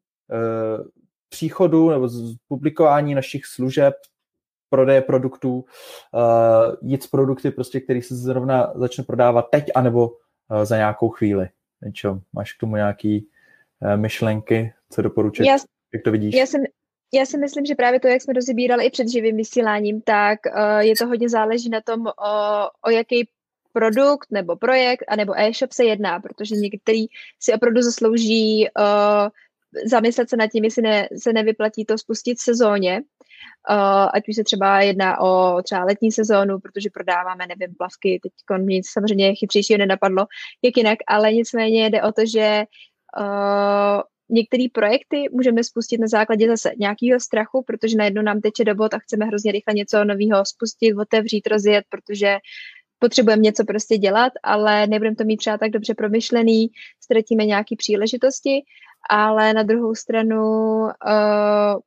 Speaker 2: příchodu nebo publikování našich služeb, prodeje produktů, jít s produkty, prostě, který se zrovna začne prodávat teď, anebo e, za nějakou chvíli. Čo, máš k tomu nějaký e, myšlenky, co doporučit? Jak to vidíš?
Speaker 1: Já jsem, já si myslím, že právě to, jak jsme rozebírali i před živým vysíláním, tak uh, je to hodně záleží na tom, uh, o jaký produkt nebo projekt a nebo e-shop se jedná, protože některý si opravdu zaslouží uh, zamyslet se nad tím, jestli ne, se nevyplatí to spustit v sezóně, uh, ať už se třeba jedná o třeba letní sezónu, protože prodáváme, nevím, plavky, teď nic samozřejmě chytřejšího nenapadlo, jak jinak, ale nicméně jde o to, že uh, některé projekty můžeme spustit na základě zase nějakého strachu, protože najednou nám teče do bod a chceme hrozně rychle něco nového spustit, otevřít, rozjet, protože potřebujeme něco prostě dělat, ale nebudeme to mít třeba tak dobře promyšlený, ztratíme nějaké příležitosti, ale na druhou stranu uh,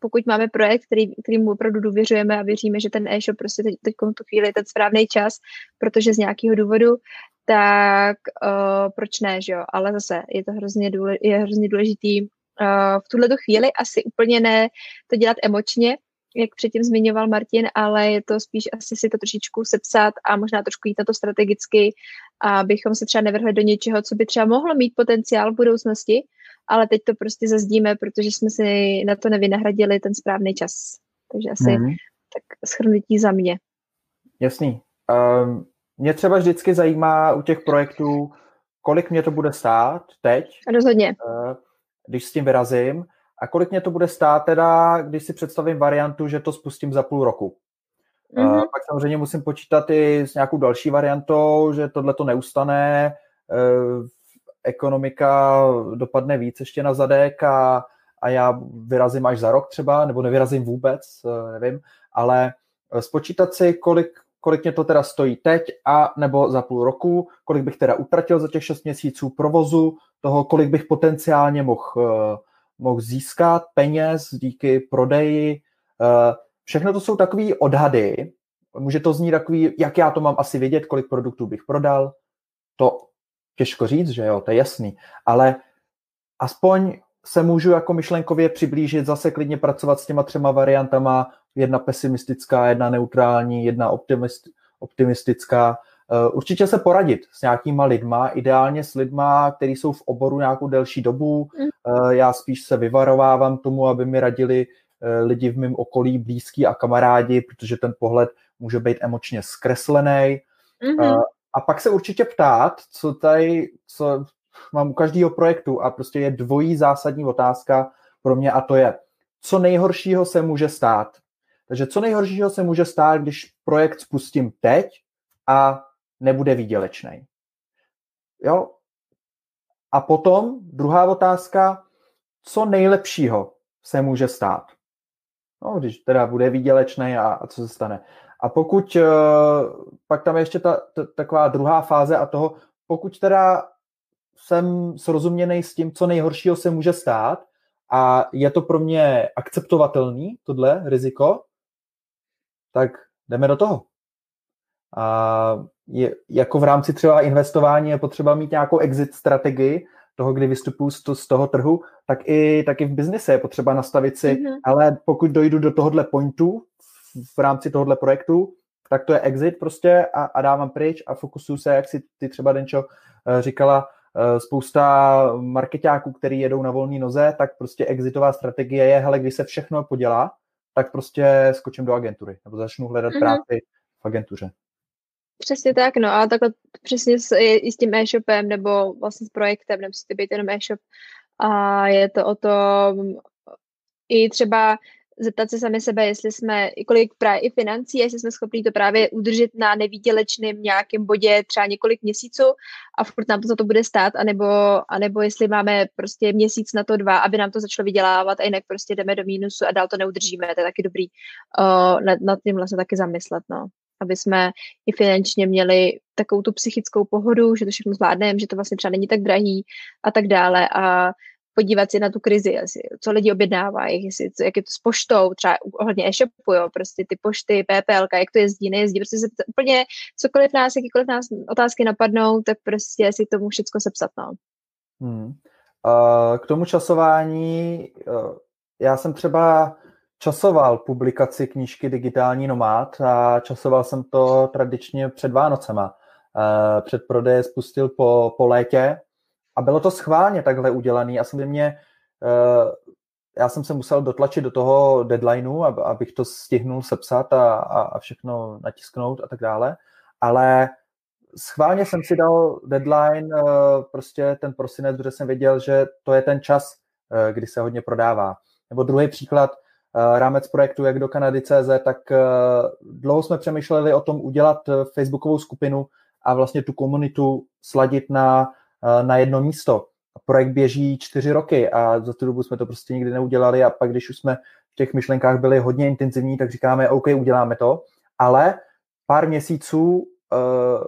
Speaker 1: pokud máme projekt, který, kterým opravdu důvěřujeme a věříme, že ten e-shop prostě teď, teď v tu chvíli je ten správný čas, protože z nějakého důvodu, tak uh, proč ne, že jo? Ale zase je to hrozně, důle, je hrozně důležitý uh, v tuhle chvíli asi úplně ne to dělat emočně, jak předtím zmiňoval Martin, ale je to spíš asi si to trošičku sepsat a možná trošku jít na to strategicky, abychom se třeba nevrhli do něčeho, co by třeba mohlo mít potenciál v budoucnosti, ale teď to prostě zazdíme, protože jsme si na to nevynahradili ten správný čas. Takže asi mm. tak schrnutí za mě.
Speaker 2: Jasný. Um, mě třeba vždycky zajímá u těch projektů, kolik mě to bude stát teď.
Speaker 1: Rozhodně.
Speaker 2: Eh, když s tím vyrazím. A kolik mě to bude stát teda, když si představím variantu, že to spustím za půl roku. Mm-hmm. Pak samozřejmě musím počítat i s nějakou další variantou, že tohle to neustane, ekonomika dopadne víc ještě na zadek a, a já vyrazím až za rok třeba, nebo nevyrazím vůbec, nevím, ale spočítat si, kolik, kolik mě to teda stojí teď a nebo za půl roku, kolik bych teda utratil za těch 6 měsíců provozu, toho, kolik bych potenciálně mohl, mohl získat peněz díky prodeji, Všechno to jsou takové odhady. Může to znít takový, jak já to mám asi vědět, kolik produktů bych prodal. To těžko říct, že jo, to je jasný. Ale aspoň se můžu jako myšlenkově přiblížit, zase klidně pracovat s těma třema variantama, jedna pesimistická, jedna neutrální, jedna optimist, optimistická. Eh, určitě se poradit s nějakýma lidma, ideálně s lidma, kteří jsou v oboru nějakou delší dobu. Mm. Eh, já spíš se vyvarovávám tomu, aby mi radili Eh, lidi v mém okolí, blízký a kamarádi, protože ten pohled může být emočně zkreslený. Mm-hmm. A pak se určitě ptát, co tady, co mám u každého projektu a prostě je dvojí zásadní otázka pro mě a to je, co nejhoršího se může stát. Takže co nejhoršího se může stát, když projekt spustím teď a nebude výdělečný. Jo? A potom druhá otázka, co nejlepšího se může stát. No, když teda bude výdělečný a, a co se stane. A pokud, uh, pak tam je ještě ta, ta, taková druhá fáze a toho, pokud teda jsem srozuměný s tím, co nejhoršího se může stát a je to pro mě akceptovatelný, tohle riziko, tak jdeme do toho. A je, jako v rámci třeba investování je potřeba mít nějakou exit strategii, toho, kdy vystupuju z, to, z toho trhu, tak i, tak i v biznise je potřeba nastavit si, mm-hmm. ale pokud dojdu do tohohle pointu v, rámci tohohle projektu, tak to je exit prostě a, a dávám pryč a fokusuju se, jak si ty třeba Denčo eh, říkala, eh, spousta marketáků, který jedou na volné noze, tak prostě exitová strategie je, hele, když se všechno podělá, tak prostě skočím do agentury nebo začnu hledat mm-hmm. práci v agentuře.
Speaker 1: Přesně tak, no a takhle přesně s, i s tím e-shopem nebo vlastně s projektem, nemusíte být jenom e-shop a je to o tom i třeba zeptat se sami sebe, jestli jsme, kolik právě i financí, jestli jsme schopni to právě udržet na nevýdělečném nějakém bodě třeba několik měsíců a furt nám to za to bude stát, anebo, anebo jestli máme prostě měsíc na to dva, aby nám to začalo vydělávat a jinak prostě jdeme do mínusu a dál to neudržíme, to je taky dobrý uh, nad, nad tím vlastně taky zamyslet, no. Aby jsme i finančně měli takovou tu psychickou pohodu, že to všechno zvládneme, že to vlastně třeba není tak drahý a tak dále. A podívat se na tu krizi, jestli, co lidi objednávají, jestli, co, jak je to s poštou, třeba ohledně e-shopu, jo, prostě ty pošty, PPL, jak to jezdí, nejezdí, prostě se úplně cokoliv nás, jakýkoliv nás otázky napadnou, tak prostě si tomu všechno sepsat, no.
Speaker 2: Hmm. Uh, k tomu časování, uh, já jsem třeba časoval publikaci knížky Digitální nomád a časoval jsem to tradičně před Vánocema. Eh, před prodeje spustil po, po létě a bylo to schválně takhle udělané a samozřejmě eh, já jsem se musel dotlačit do toho deadlineu, abych to stihnul sepsat a, a, všechno natisknout a tak dále, ale schválně jsem si dal deadline, eh, prostě ten prosinec, protože jsem věděl, že to je ten čas, kdy se hodně prodává. Nebo druhý příklad, Eh, rámec projektu Jak do Kanady CZ, tak eh, dlouho jsme přemýšleli o tom udělat eh, facebookovou skupinu a vlastně tu komunitu sladit na, na jedno místo. Projekt běží čtyři roky a za tu dobu jsme to prostě nikdy neudělali a pak, když už jsme v těch myšlenkách byli hodně intenzivní, tak říkáme, OK, uděláme to, ale pár měsíců uh,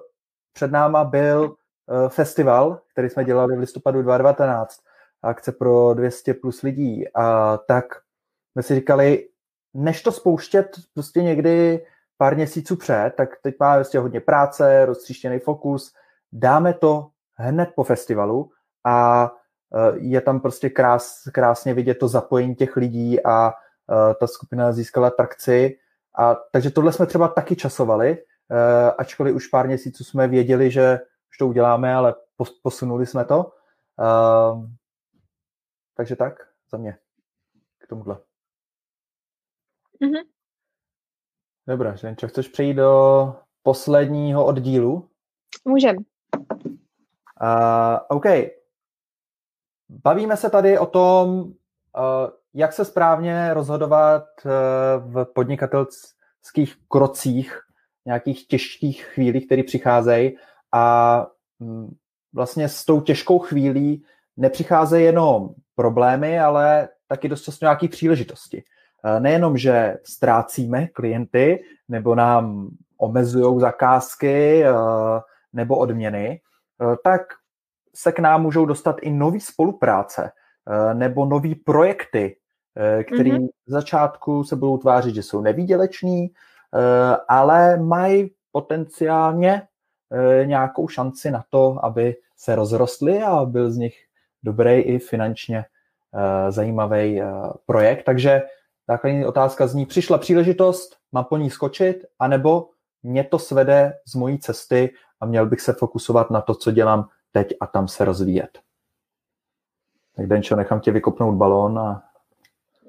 Speaker 2: před náma byl uh, festival, který jsme dělali v listopadu 2019, akce pro 200 plus lidí, a tak jsme si říkali, než to spouštět prostě někdy pár měsíců před, tak teď máme prostě hodně práce, roztříštěný fokus, dáme to hned po festivalu a e, je tam prostě krás, krásně vidět to zapojení těch lidí a e, ta skupina získala trakci. A, takže tohle jsme třeba taky časovali, e, ačkoliv už pár měsíců jsme věděli, že už to uděláme, ale posunuli jsme to. Takže tak za mě k tomuhle.
Speaker 1: Mm-hmm.
Speaker 2: Dobrá, Ženčo, chceš přejít do posledního oddílu?
Speaker 1: Můžem.
Speaker 2: Uh, OK. Bavíme se tady o tom, uh, jak se správně rozhodovat uh, v podnikatelských krocích, nějakých těžkých chvílích, které přicházejí a um, vlastně s tou těžkou chvílí nepřicházejí jenom problémy, ale taky dost často nějaké příležitosti. Uh, nejenom, že ztrácíme klienty nebo nám omezují zakázky uh, nebo odměny, tak se k nám můžou dostat i nové spolupráce eh, nebo nové projekty, eh, které mm-hmm. v začátku se budou tvářit, že jsou nevýděleční, eh, ale mají potenciálně nějakou šanci na to, aby se rozrostly a byl z nich dobrý i finančně zajímavý projekt. Takže základní otázka zní, přišla příležitost, mám po ní skočit, anebo mě to svede z mojí cesty a měl bych se fokusovat na to, co dělám teď a tam se rozvíjet. Tak Denčo, nechám tě vykopnout balón a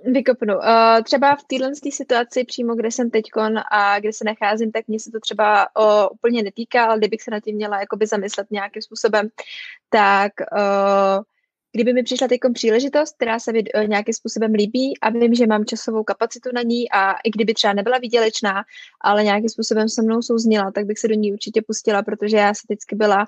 Speaker 1: Vykopnu. Uh, třeba v téhle situaci přímo, kde jsem teď a kde se nacházím, tak mě se to třeba uh, úplně netýká, ale kdybych se na tím měla jakoby zamyslet nějakým způsobem, tak uh, kdyby mi přišla teď příležitost, která se mi uh, nějakým způsobem líbí a vím, že mám časovou kapacitu na ní a i kdyby třeba nebyla výdělečná, ale nějakým způsobem se mnou souzněla, tak bych se do ní určitě pustila, protože já jsem vždycky byla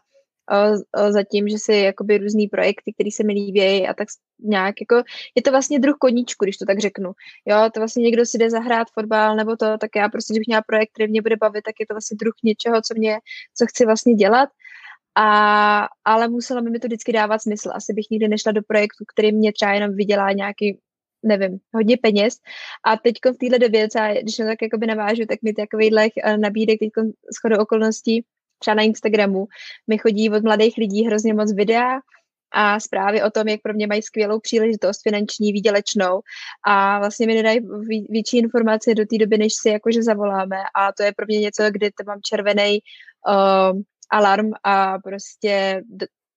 Speaker 1: za tím, že si jakoby různý projekty, které se mi líbí a tak nějak jako, je to vlastně druh koníčku, když to tak řeknu. Jo, to vlastně někdo si jde zahrát fotbal nebo to, tak já prostě, když měla projekt, který mě bude bavit, tak je to vlastně druh něčeho, co mě, co chci vlastně dělat. A, ale musela by mi to vždycky dávat smysl. Asi bych nikdy nešla do projektu, který mě třeba jenom vydělá nějaký nevím, hodně peněz. A teď v téhle době, třeba, když to tak jakoby navážu, tak mi takovýhle eh, nabídek teď shodou okolností třeba na Instagramu mi chodí od mladých lidí hrozně moc videa a zprávy o tom, jak pro mě mají skvělou příležitost finanční, výdělečnou a vlastně mi nedají větší informace do té doby, než si jakože zavoláme a to je pro mě něco, kdy to mám červený uh, alarm a prostě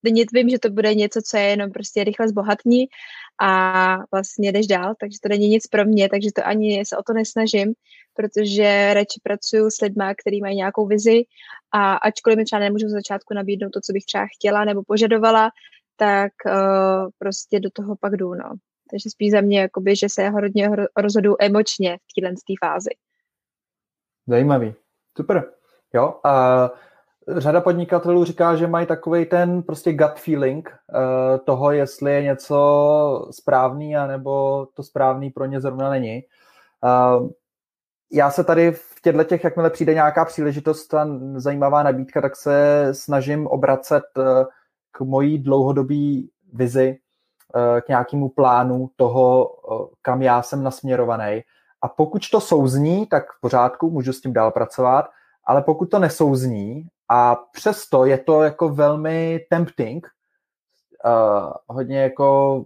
Speaker 1: denně vím, že to bude něco, co je jenom prostě rychle zbohatní a vlastně jdeš dál, takže to není nic pro mě, takže to ani se o to nesnažím, protože radši pracuju s lidmi, kteří mají nějakou vizi a ačkoliv mi třeba nemůžu z začátku nabídnout to, co bych třeba chtěla nebo požadovala, tak uh, prostě do toho pak jdu, no. Takže spíš za mě, jakoby, že se hodně rozhodu emočně v téhle fázi.
Speaker 2: Zajímavý. Super. Jo, a řada podnikatelů říká, že mají takový ten prostě gut feeling uh, toho, jestli je něco správný, anebo to správný pro ně zrovna není. Uh, já se tady v těchto těch, jakmile přijde nějaká příležitost a zajímavá nabídka, tak se snažím obracet uh, k mojí dlouhodobý vizi, k nějakému plánu toho, kam já jsem nasměrovaný. A pokud to souzní, tak v pořádku, můžu s tím dál pracovat, ale pokud to nesouzní a přesto je to jako velmi tempting, uh, hodně jako,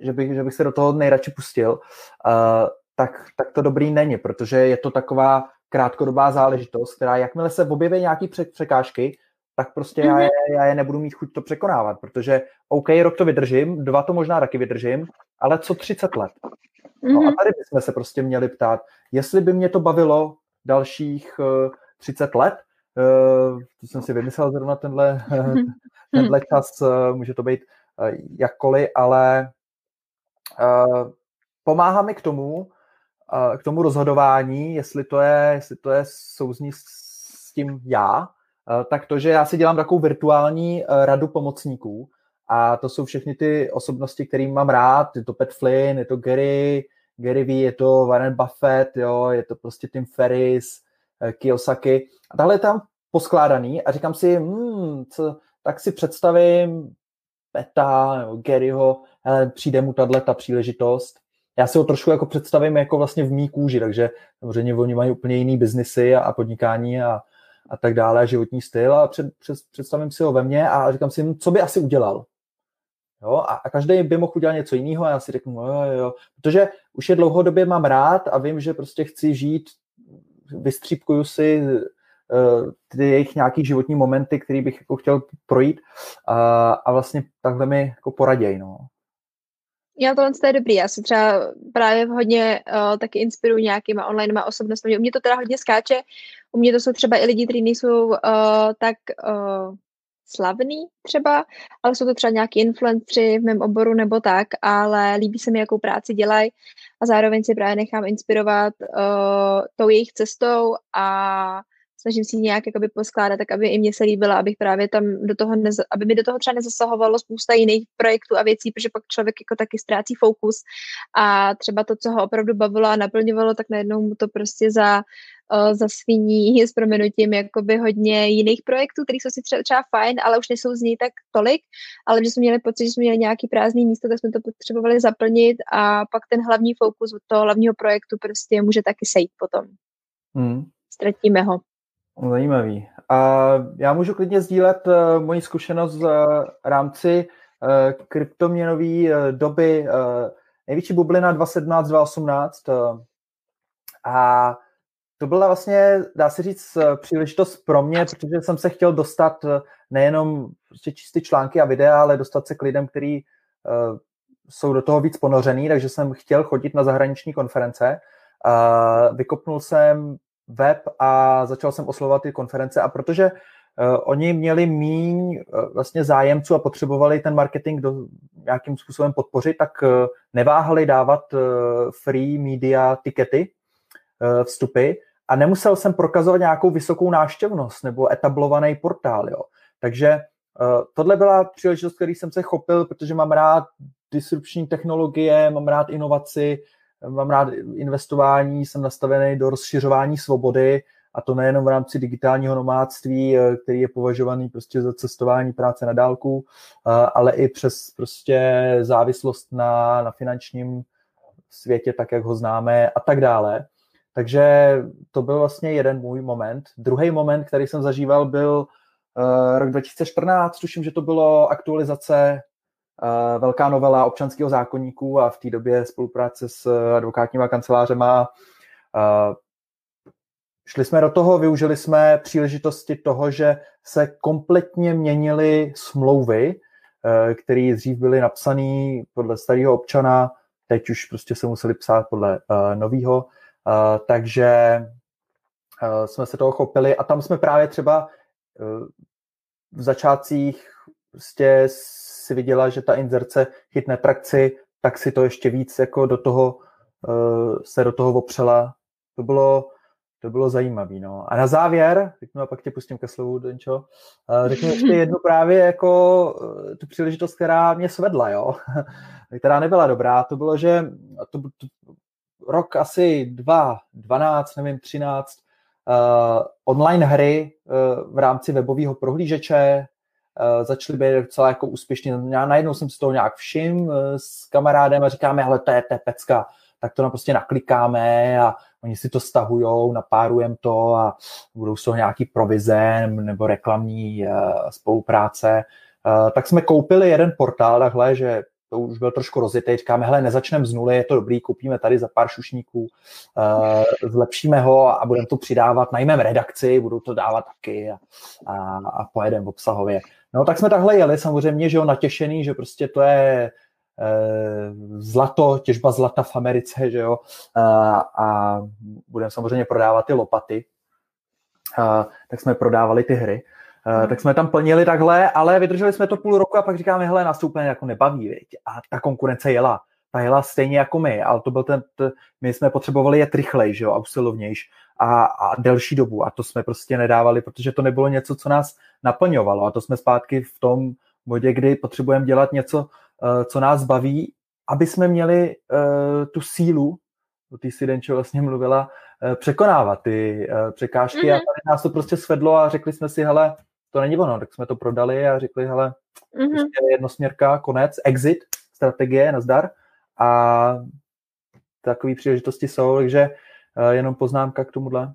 Speaker 2: že bych, že bych se do toho nejradši pustil, uh, tak, tak to dobrý není, protože je to taková krátkodobá záležitost, která jakmile se objeví nějaký překážky, tak prostě já, mhm. je, já je nebudu mít chuť to překonávat, protože OK, rok to vydržím, dva to možná taky vydržím, ale co 30 let? No a mhm. tady bychom se prostě měli ptát, jestli by mě to bavilo dalších uh, 30 let, to jsem si vymyslel zrovna tenhle, tenhle čas, uh, může to být uh, jakkoliv, ale pomáhá mi k tomu, k tomu rozhodování, jestli to je, jestli to je souzní s tím já, tak to, že já si dělám takovou virtuální radu pomocníků a to jsou všechny ty osobnosti, kterým mám rád, je to Pat Flynn, je to Gary, Gary V, je to Warren Buffett, jo, je to prostě Tim Ferris, eh, Kiyosaki. A tahle je tam poskládaný a říkám si, hmm, co, tak si představím Peta nebo Garyho, hele, přijde mu tahle ta příležitost já si ho trošku jako představím jako vlastně v mý kůži, takže samozřejmě oni mají úplně jiný biznisy a, a podnikání a, a tak dále, životní styl a před, před, představím si ho ve mně a říkám si, hm, co by asi udělal. Jo, a, a každý by mohl udělat něco jiného a já si řeknu, jo, jo, protože už je dlouhodobě mám rád a vím, že prostě chci žít, vystřípkuju si ty jejich nějaký životní momenty, který bych jako chtěl projít a, a vlastně takhle mi jako poraděj, no.
Speaker 1: Já tohle je dobrý, já se třeba právě hodně uh, taky inspiruji nějakýma online osobnostmi. U mě to teda hodně skáče, u mě to jsou třeba i lidi, kteří nejsou uh, tak uh, slavný třeba, ale jsou to třeba nějaký influenceri v mém oboru nebo tak, ale líbí se mi, jakou práci dělají a zároveň si právě nechám inspirovat uh, tou jejich cestou a snažím si nějak jakoby poskládat, tak aby i mě se líbila, abych právě tam do toho, neza, aby mi do toho třeba nezasahovalo spousta jiných projektů a věcí, protože pak člověk jako taky ztrácí fokus a třeba to, co ho opravdu bavilo a naplňovalo, tak najednou mu to prostě za za sviní s proměnutím jakoby hodně jiných projektů, které jsou si třeba, třeba fajn, ale už nejsou z ní tak tolik, ale že jsme měli pocit, že jsme měli nějaký prázdný místo, tak jsme to potřebovali zaplnit a pak ten hlavní fokus od toho hlavního projektu prostě může taky sejít potom. Hmm. Ztratíme ho.
Speaker 2: Zajímavý. A já můžu klidně sdílet uh, moji zkušenost v uh, rámci uh, kryptoměnové doby největší bublina 2017-2018 uh, a to byla vlastně, dá se říct, příležitost pro mě, protože jsem se chtěl dostat nejenom prostě čistý články a videa, ale dostat se k lidem, kteří uh, jsou do toho víc ponořený, takže jsem chtěl chodit na zahraniční konference. Uh, vykopnul jsem web a začal jsem oslovovat ty konference a protože uh, oni měli míň uh, vlastně zájemců a potřebovali ten marketing do, nějakým způsobem podpořit, tak uh, neváhali dávat free media tikety, vstupy a nemusel jsem prokazovat nějakou vysokou náštěvnost nebo etablovaný portál. Jo. Takže tohle byla příležitost, který jsem se chopil, protože mám rád disrupční technologie, mám rád inovaci, mám rád investování, jsem nastavený do rozšiřování svobody a to nejenom v rámci digitálního nomádství, eh, který je považovaný prostě za cestování práce na dálku, eh, ale i přes prostě závislost na, na finančním světě, tak jak ho známe a tak dále. Takže to byl vlastně jeden můj moment. Druhý moment, který jsem zažíval, byl uh, rok 2014, tuším, že to bylo aktualizace velká novela občanského zákonníku a v té době spolupráce s advokátníma kancelářema. Uh, šli jsme do toho, využili jsme příležitosti toho, že se kompletně měnily smlouvy, které dřív byly napsané podle starého občana, teď už prostě se museli psát podle nového takže jsme se toho chopili a tam jsme právě třeba v začátcích prostě si viděla, že ta inzerce chytne trakci, tak si to ještě víc jako do toho uh, se do toho opřela. To bylo, to bylo zajímavé. No. A na závěr, řeknu a pak tě pustím ke slovu, Denčo, uh, řeknu ještě jednu právě jako uh, tu příležitost, která mě svedla, jo, která nebyla dobrá. To bylo, že to, to, rok asi 2, 12, nevím, 13, uh, eh, online hry uh, v rámci webového prohlížeče uh, začaly být docela jako úspěšně. Já najednou jsem si toho nějak všim uh, s kamarádem a říkáme, ale to je, to je pecka, tak to nám prostě naklikáme a oni si to stahujou, napárujeme to a budou z toho nějaký provize nebo reklamní uh, spolupráce. Tak jsme koupili jeden portál takhle, že to už byl trošku rozjetý, říkáme, hele, nezačneme z nuly, je to dobrý, koupíme tady za pár šušníků, uh, zlepšíme ho a budeme to přidávat, najmeme redakci, budou to dávat taky a, a, a pojedeme obsahově. No tak jsme takhle jeli, samozřejmě, že jo, natěšený, že prostě to je uh, zlato, těžba zlata v Americe, že jo, uh, a budeme samozřejmě prodávat ty lopaty, uh, tak jsme prodávali ty hry. Uh, tak jsme tam plnili takhle, ale vydrželi jsme to půl roku a pak říkáme, hele, nás to úplně jako nebaví, viď? a ta konkurence jela. Ta jela stejně jako my, ale to byl ten, t, my jsme potřebovali jet rychlej, že jo, a usilovnějš a, a delší dobu a to jsme prostě nedávali, protože to nebylo něco, co nás naplňovalo a to jsme zpátky v tom bodě, kdy potřebujeme dělat něco, uh, co nás baví, aby jsme měli uh, tu sílu, o té si Denčo vlastně mluvila, překonávat ty překážky mm-hmm. a tady nás to prostě svedlo a řekli jsme si, hele, to není ono, tak jsme to prodali a řekli, hele, mm-hmm. prostě jednosměrka, konec, exit, strategie, nazdar a takové příležitosti jsou, takže uh, jenom poznámka k tomuhle.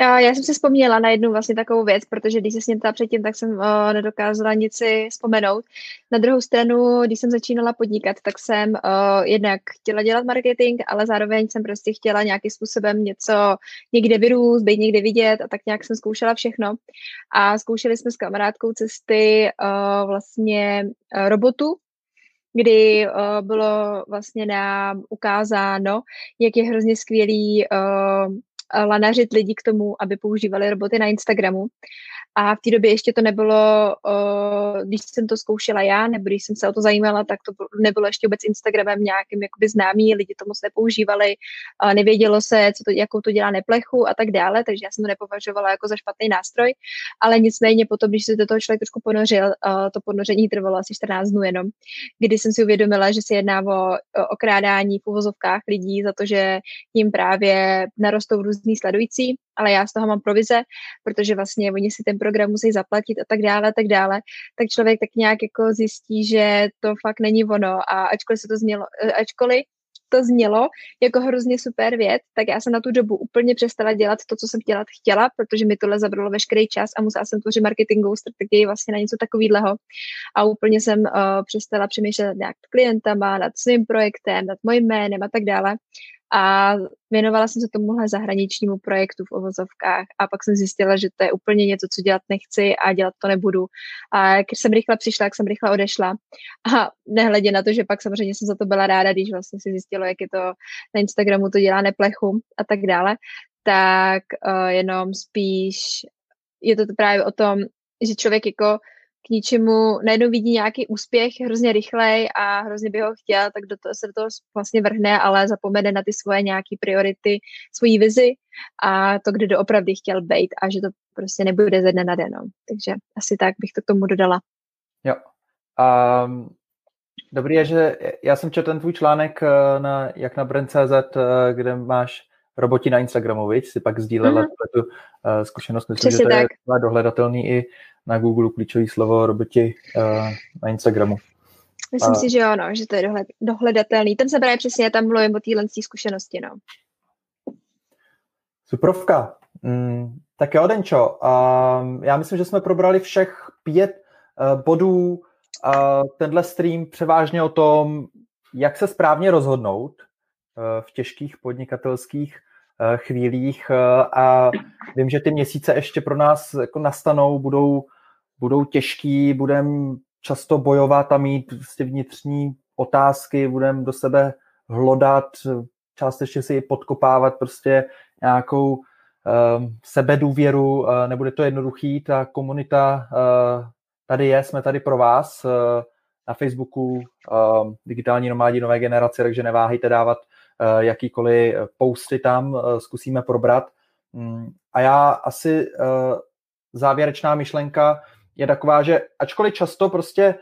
Speaker 1: Já, jsem si vzpomněla na jednu vlastně takovou věc, protože když se s ním ptala předtím, tak jsem uh, nedokázala nic si vzpomenout. Na druhou stranu, když jsem začínala podnikat, tak jsem uh, jednak chtěla dělat marketing, ale zároveň jsem prostě chtěla nějakým způsobem něco někde vyrůst, být někde vidět a tak nějak jsem zkoušela všechno. A zkoušeli jsme s kamarádkou cesty uh, vlastně uh, robotu, kdy uh, bylo vlastně nám ukázáno, jak je hrozně skvělý uh, lanařit lidi k tomu, aby používali roboty na Instagramu. A v té době ještě to nebylo, když jsem to zkoušela já, nebo když jsem se o to zajímala, tak to nebylo ještě vůbec Instagramem nějakým jakoby známý, lidi to moc nepoužívali, nevědělo se, co to, jakou to dělá neplechu a tak dále, takže já jsem to nepovažovala jako za špatný nástroj, ale nicméně potom, když se do toho člověk trošku ponořil, to ponoření trvalo asi 14 dnů jenom, kdy jsem si uvědomila, že se jedná o okrádání v uvozovkách lidí za to, že jim právě narostou různý sledující, ale já z toho mám provize, protože vlastně oni si ten program musí zaplatit a tak dále a tak dále, tak člověk tak nějak jako zjistí, že to fakt není ono. A ačkoliv se to znělo, eh, ačkoliv to znělo jako hrozně super věc, tak já jsem na tu dobu úplně přestala dělat to, co jsem dělat chtěla, protože mi tohle zabralo veškerý čas a musela jsem tvořit marketingovou strategii vlastně na něco takového. A úplně jsem uh, přestala přemýšlet nad nějak klientama, nad svým projektem, nad mojím jménem a tak dále a věnovala jsem se tomuhle zahraničnímu projektu v ovozovkách a pak jsem zjistila, že to je úplně něco, co dělat nechci a dělat to nebudu. A když jsem rychle přišla, jak jsem rychle odešla a nehledě na to, že pak samozřejmě jsem za to byla ráda, když vlastně si zjistilo, jak je to na Instagramu, to dělá neplechu a tak dále, tak uh, jenom spíš je to právě o tom, že člověk jako k ničemu, najednou vidí nějaký úspěch hrozně rychlej a hrozně by ho chtěl, tak do toho se do toho vlastně vrhne, ale zapomene na ty svoje nějaké priority, svoji vizi a to, kde doopravdy chtěl být a že to prostě nebude ze dne na den. No. Takže asi tak bych to k tomu dodala.
Speaker 2: Jo. Um, dobrý je, že já jsem četl ten tvůj článek eh, na, jak na brand.cz, eh, kde máš roboti na Instagramu, viď? si pak sdílela uh-huh. tu uh, zkušenost. Myslím, Přesně že to tak. je dohledatelný i na Google klíčový slovo roboti uh, na Instagramu.
Speaker 1: Myslím a... si, že jo, no, že to je dohled, dohledatelný. Ten se právě přesně tam mluvím o téhle zkušenosti, no.
Speaker 2: Suprovka. Mm, tak jo, Denčo, uh, já myslím, že jsme probrali všech pět uh, bodů. Uh, tenhle stream převážně o tom, jak se správně rozhodnout uh, v těžkých podnikatelských uh, chvílích uh, a vím, že ty měsíce ještě pro nás jako nastanou, budou budou těžký, budeme často bojovat a mít prostě vnitřní otázky, budeme do sebe hlodat, částečně si podkopávat prostě nějakou uh, sebedůvěru, uh, nebude to jednoduchý, ta komunita uh, tady je, jsme tady pro vás uh, na Facebooku uh, digitální nomádi nové generace, takže neváhejte dávat jakýkoliv posty tam, uh, zkusíme probrat. Um, a já asi uh, závěrečná myšlenka, je taková, že ačkoliv často prostě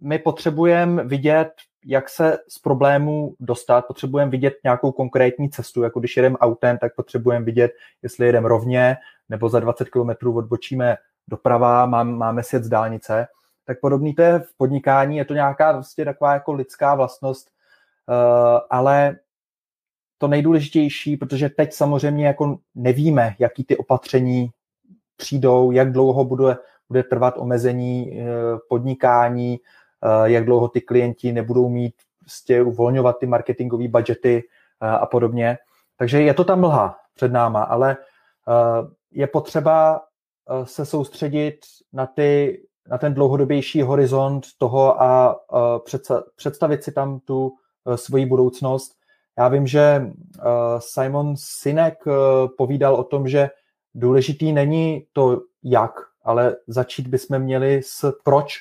Speaker 2: my potřebujeme vidět, jak se z problému dostat, potřebujeme vidět nějakou konkrétní cestu, jako když jedeme autem, tak potřebujeme vidět, jestli jedeme rovně, nebo za 20 km odbočíme doprava, máme, máme sjet z dálnice. Tak podobný to je v podnikání, je to nějaká prostě taková jako lidská vlastnost, ale to nejdůležitější, protože teď samozřejmě jako nevíme, jaký ty opatření přijdou, jak dlouho bude bude trvat omezení eh, podnikání, eh, jak dlouho ty klienti nebudou mít prostě uvolňovat ty marketingové budgety eh, a podobně. Takže je to tam mlha před náma, ale je potřeba se soustředit na, ty, na ten dlouhodobější horizont toho a představit si tam tu svoji budoucnost. Já vím, že Simon Sinek povídal o tom, že důležitý není to, jak ale začít bychom měli s proč.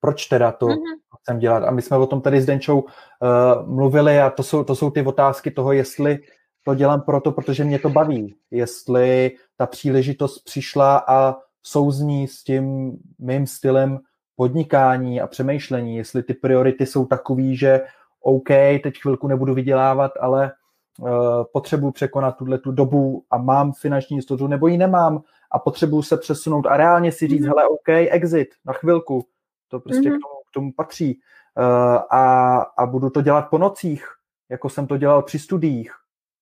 Speaker 2: Proč teda to mm-hmm. chcem dělat? A my jsme o tom tady s Denčou uh, mluvili a to jsou, to jsou ty otázky toho, jestli to dělám proto, protože mě to baví. Jestli ta příležitost přišla a souzní s tím mým stylem podnikání a přemýšlení, jestli ty priority jsou takový, že OK, teď chvilku nebudu vydělávat, ale uh, potřebuji překonat tuhle tu dobu a mám finanční jistotu, nebo ji nemám a potřebuju se přesunout a reálně si říct, mm-hmm. hele, OK, exit, na chvilku, to prostě mm-hmm. k, tomu, k tomu patří uh, a, a budu to dělat po nocích, jako jsem to dělal při studiích,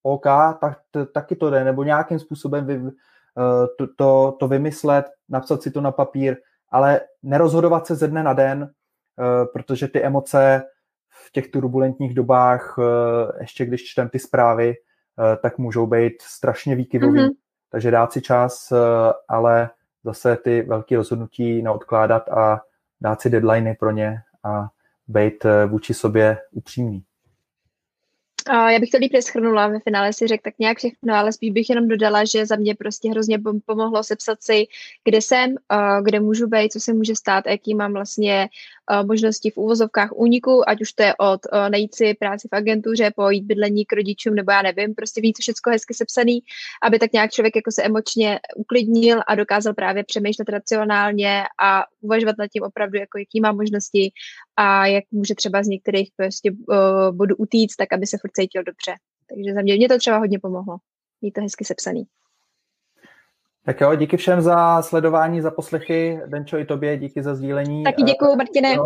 Speaker 2: OK, tak, t, taky to jde, nebo nějakým způsobem vy, uh, to, to, to vymyslet, napsat si to na papír, ale nerozhodovat se ze dne na den, uh, protože ty emoce v těch turbulentních dobách, uh, ještě když čtem ty zprávy, uh, tak můžou být strašně výkyvový. Mm-hmm takže dát si čas, eh, ale zase ty velké rozhodnutí neodkládat a dát si deadliny pro ně a být eh, vůči sobě upřímný.
Speaker 1: Já bych to líp neschrnula, ve finále si řekl tak nějak všechno, ale spíš bych jenom dodala, že za mě prostě hrozně pomohlo sepsat si, kde jsem, kde můžu být, co se může stát, jaký mám vlastně možnosti v úvozovkách úniku, ať už to je od najít si práci v agentuře, pojít bydlení k rodičům, nebo já nevím, prostě víc všechno hezky sepsaný, aby tak nějak člověk jako se emočně uklidnil a dokázal právě přemýšlet racionálně a uvažovat nad tím opravdu, jako jaký má možnosti a jak může třeba z některých prostě uh, bodů utíct, tak aby se furt cítil dobře. Takže za mě, mě to třeba hodně pomohlo. Mít to hezky sepsaný.
Speaker 2: Tak jo, díky všem za sledování, za poslechy. Denčo i tobě, díky za sdílení.
Speaker 1: Taky děkuju, Martine.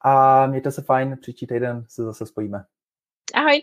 Speaker 2: A mějte se fajn, příští týden se zase spojíme.
Speaker 1: Ahoj.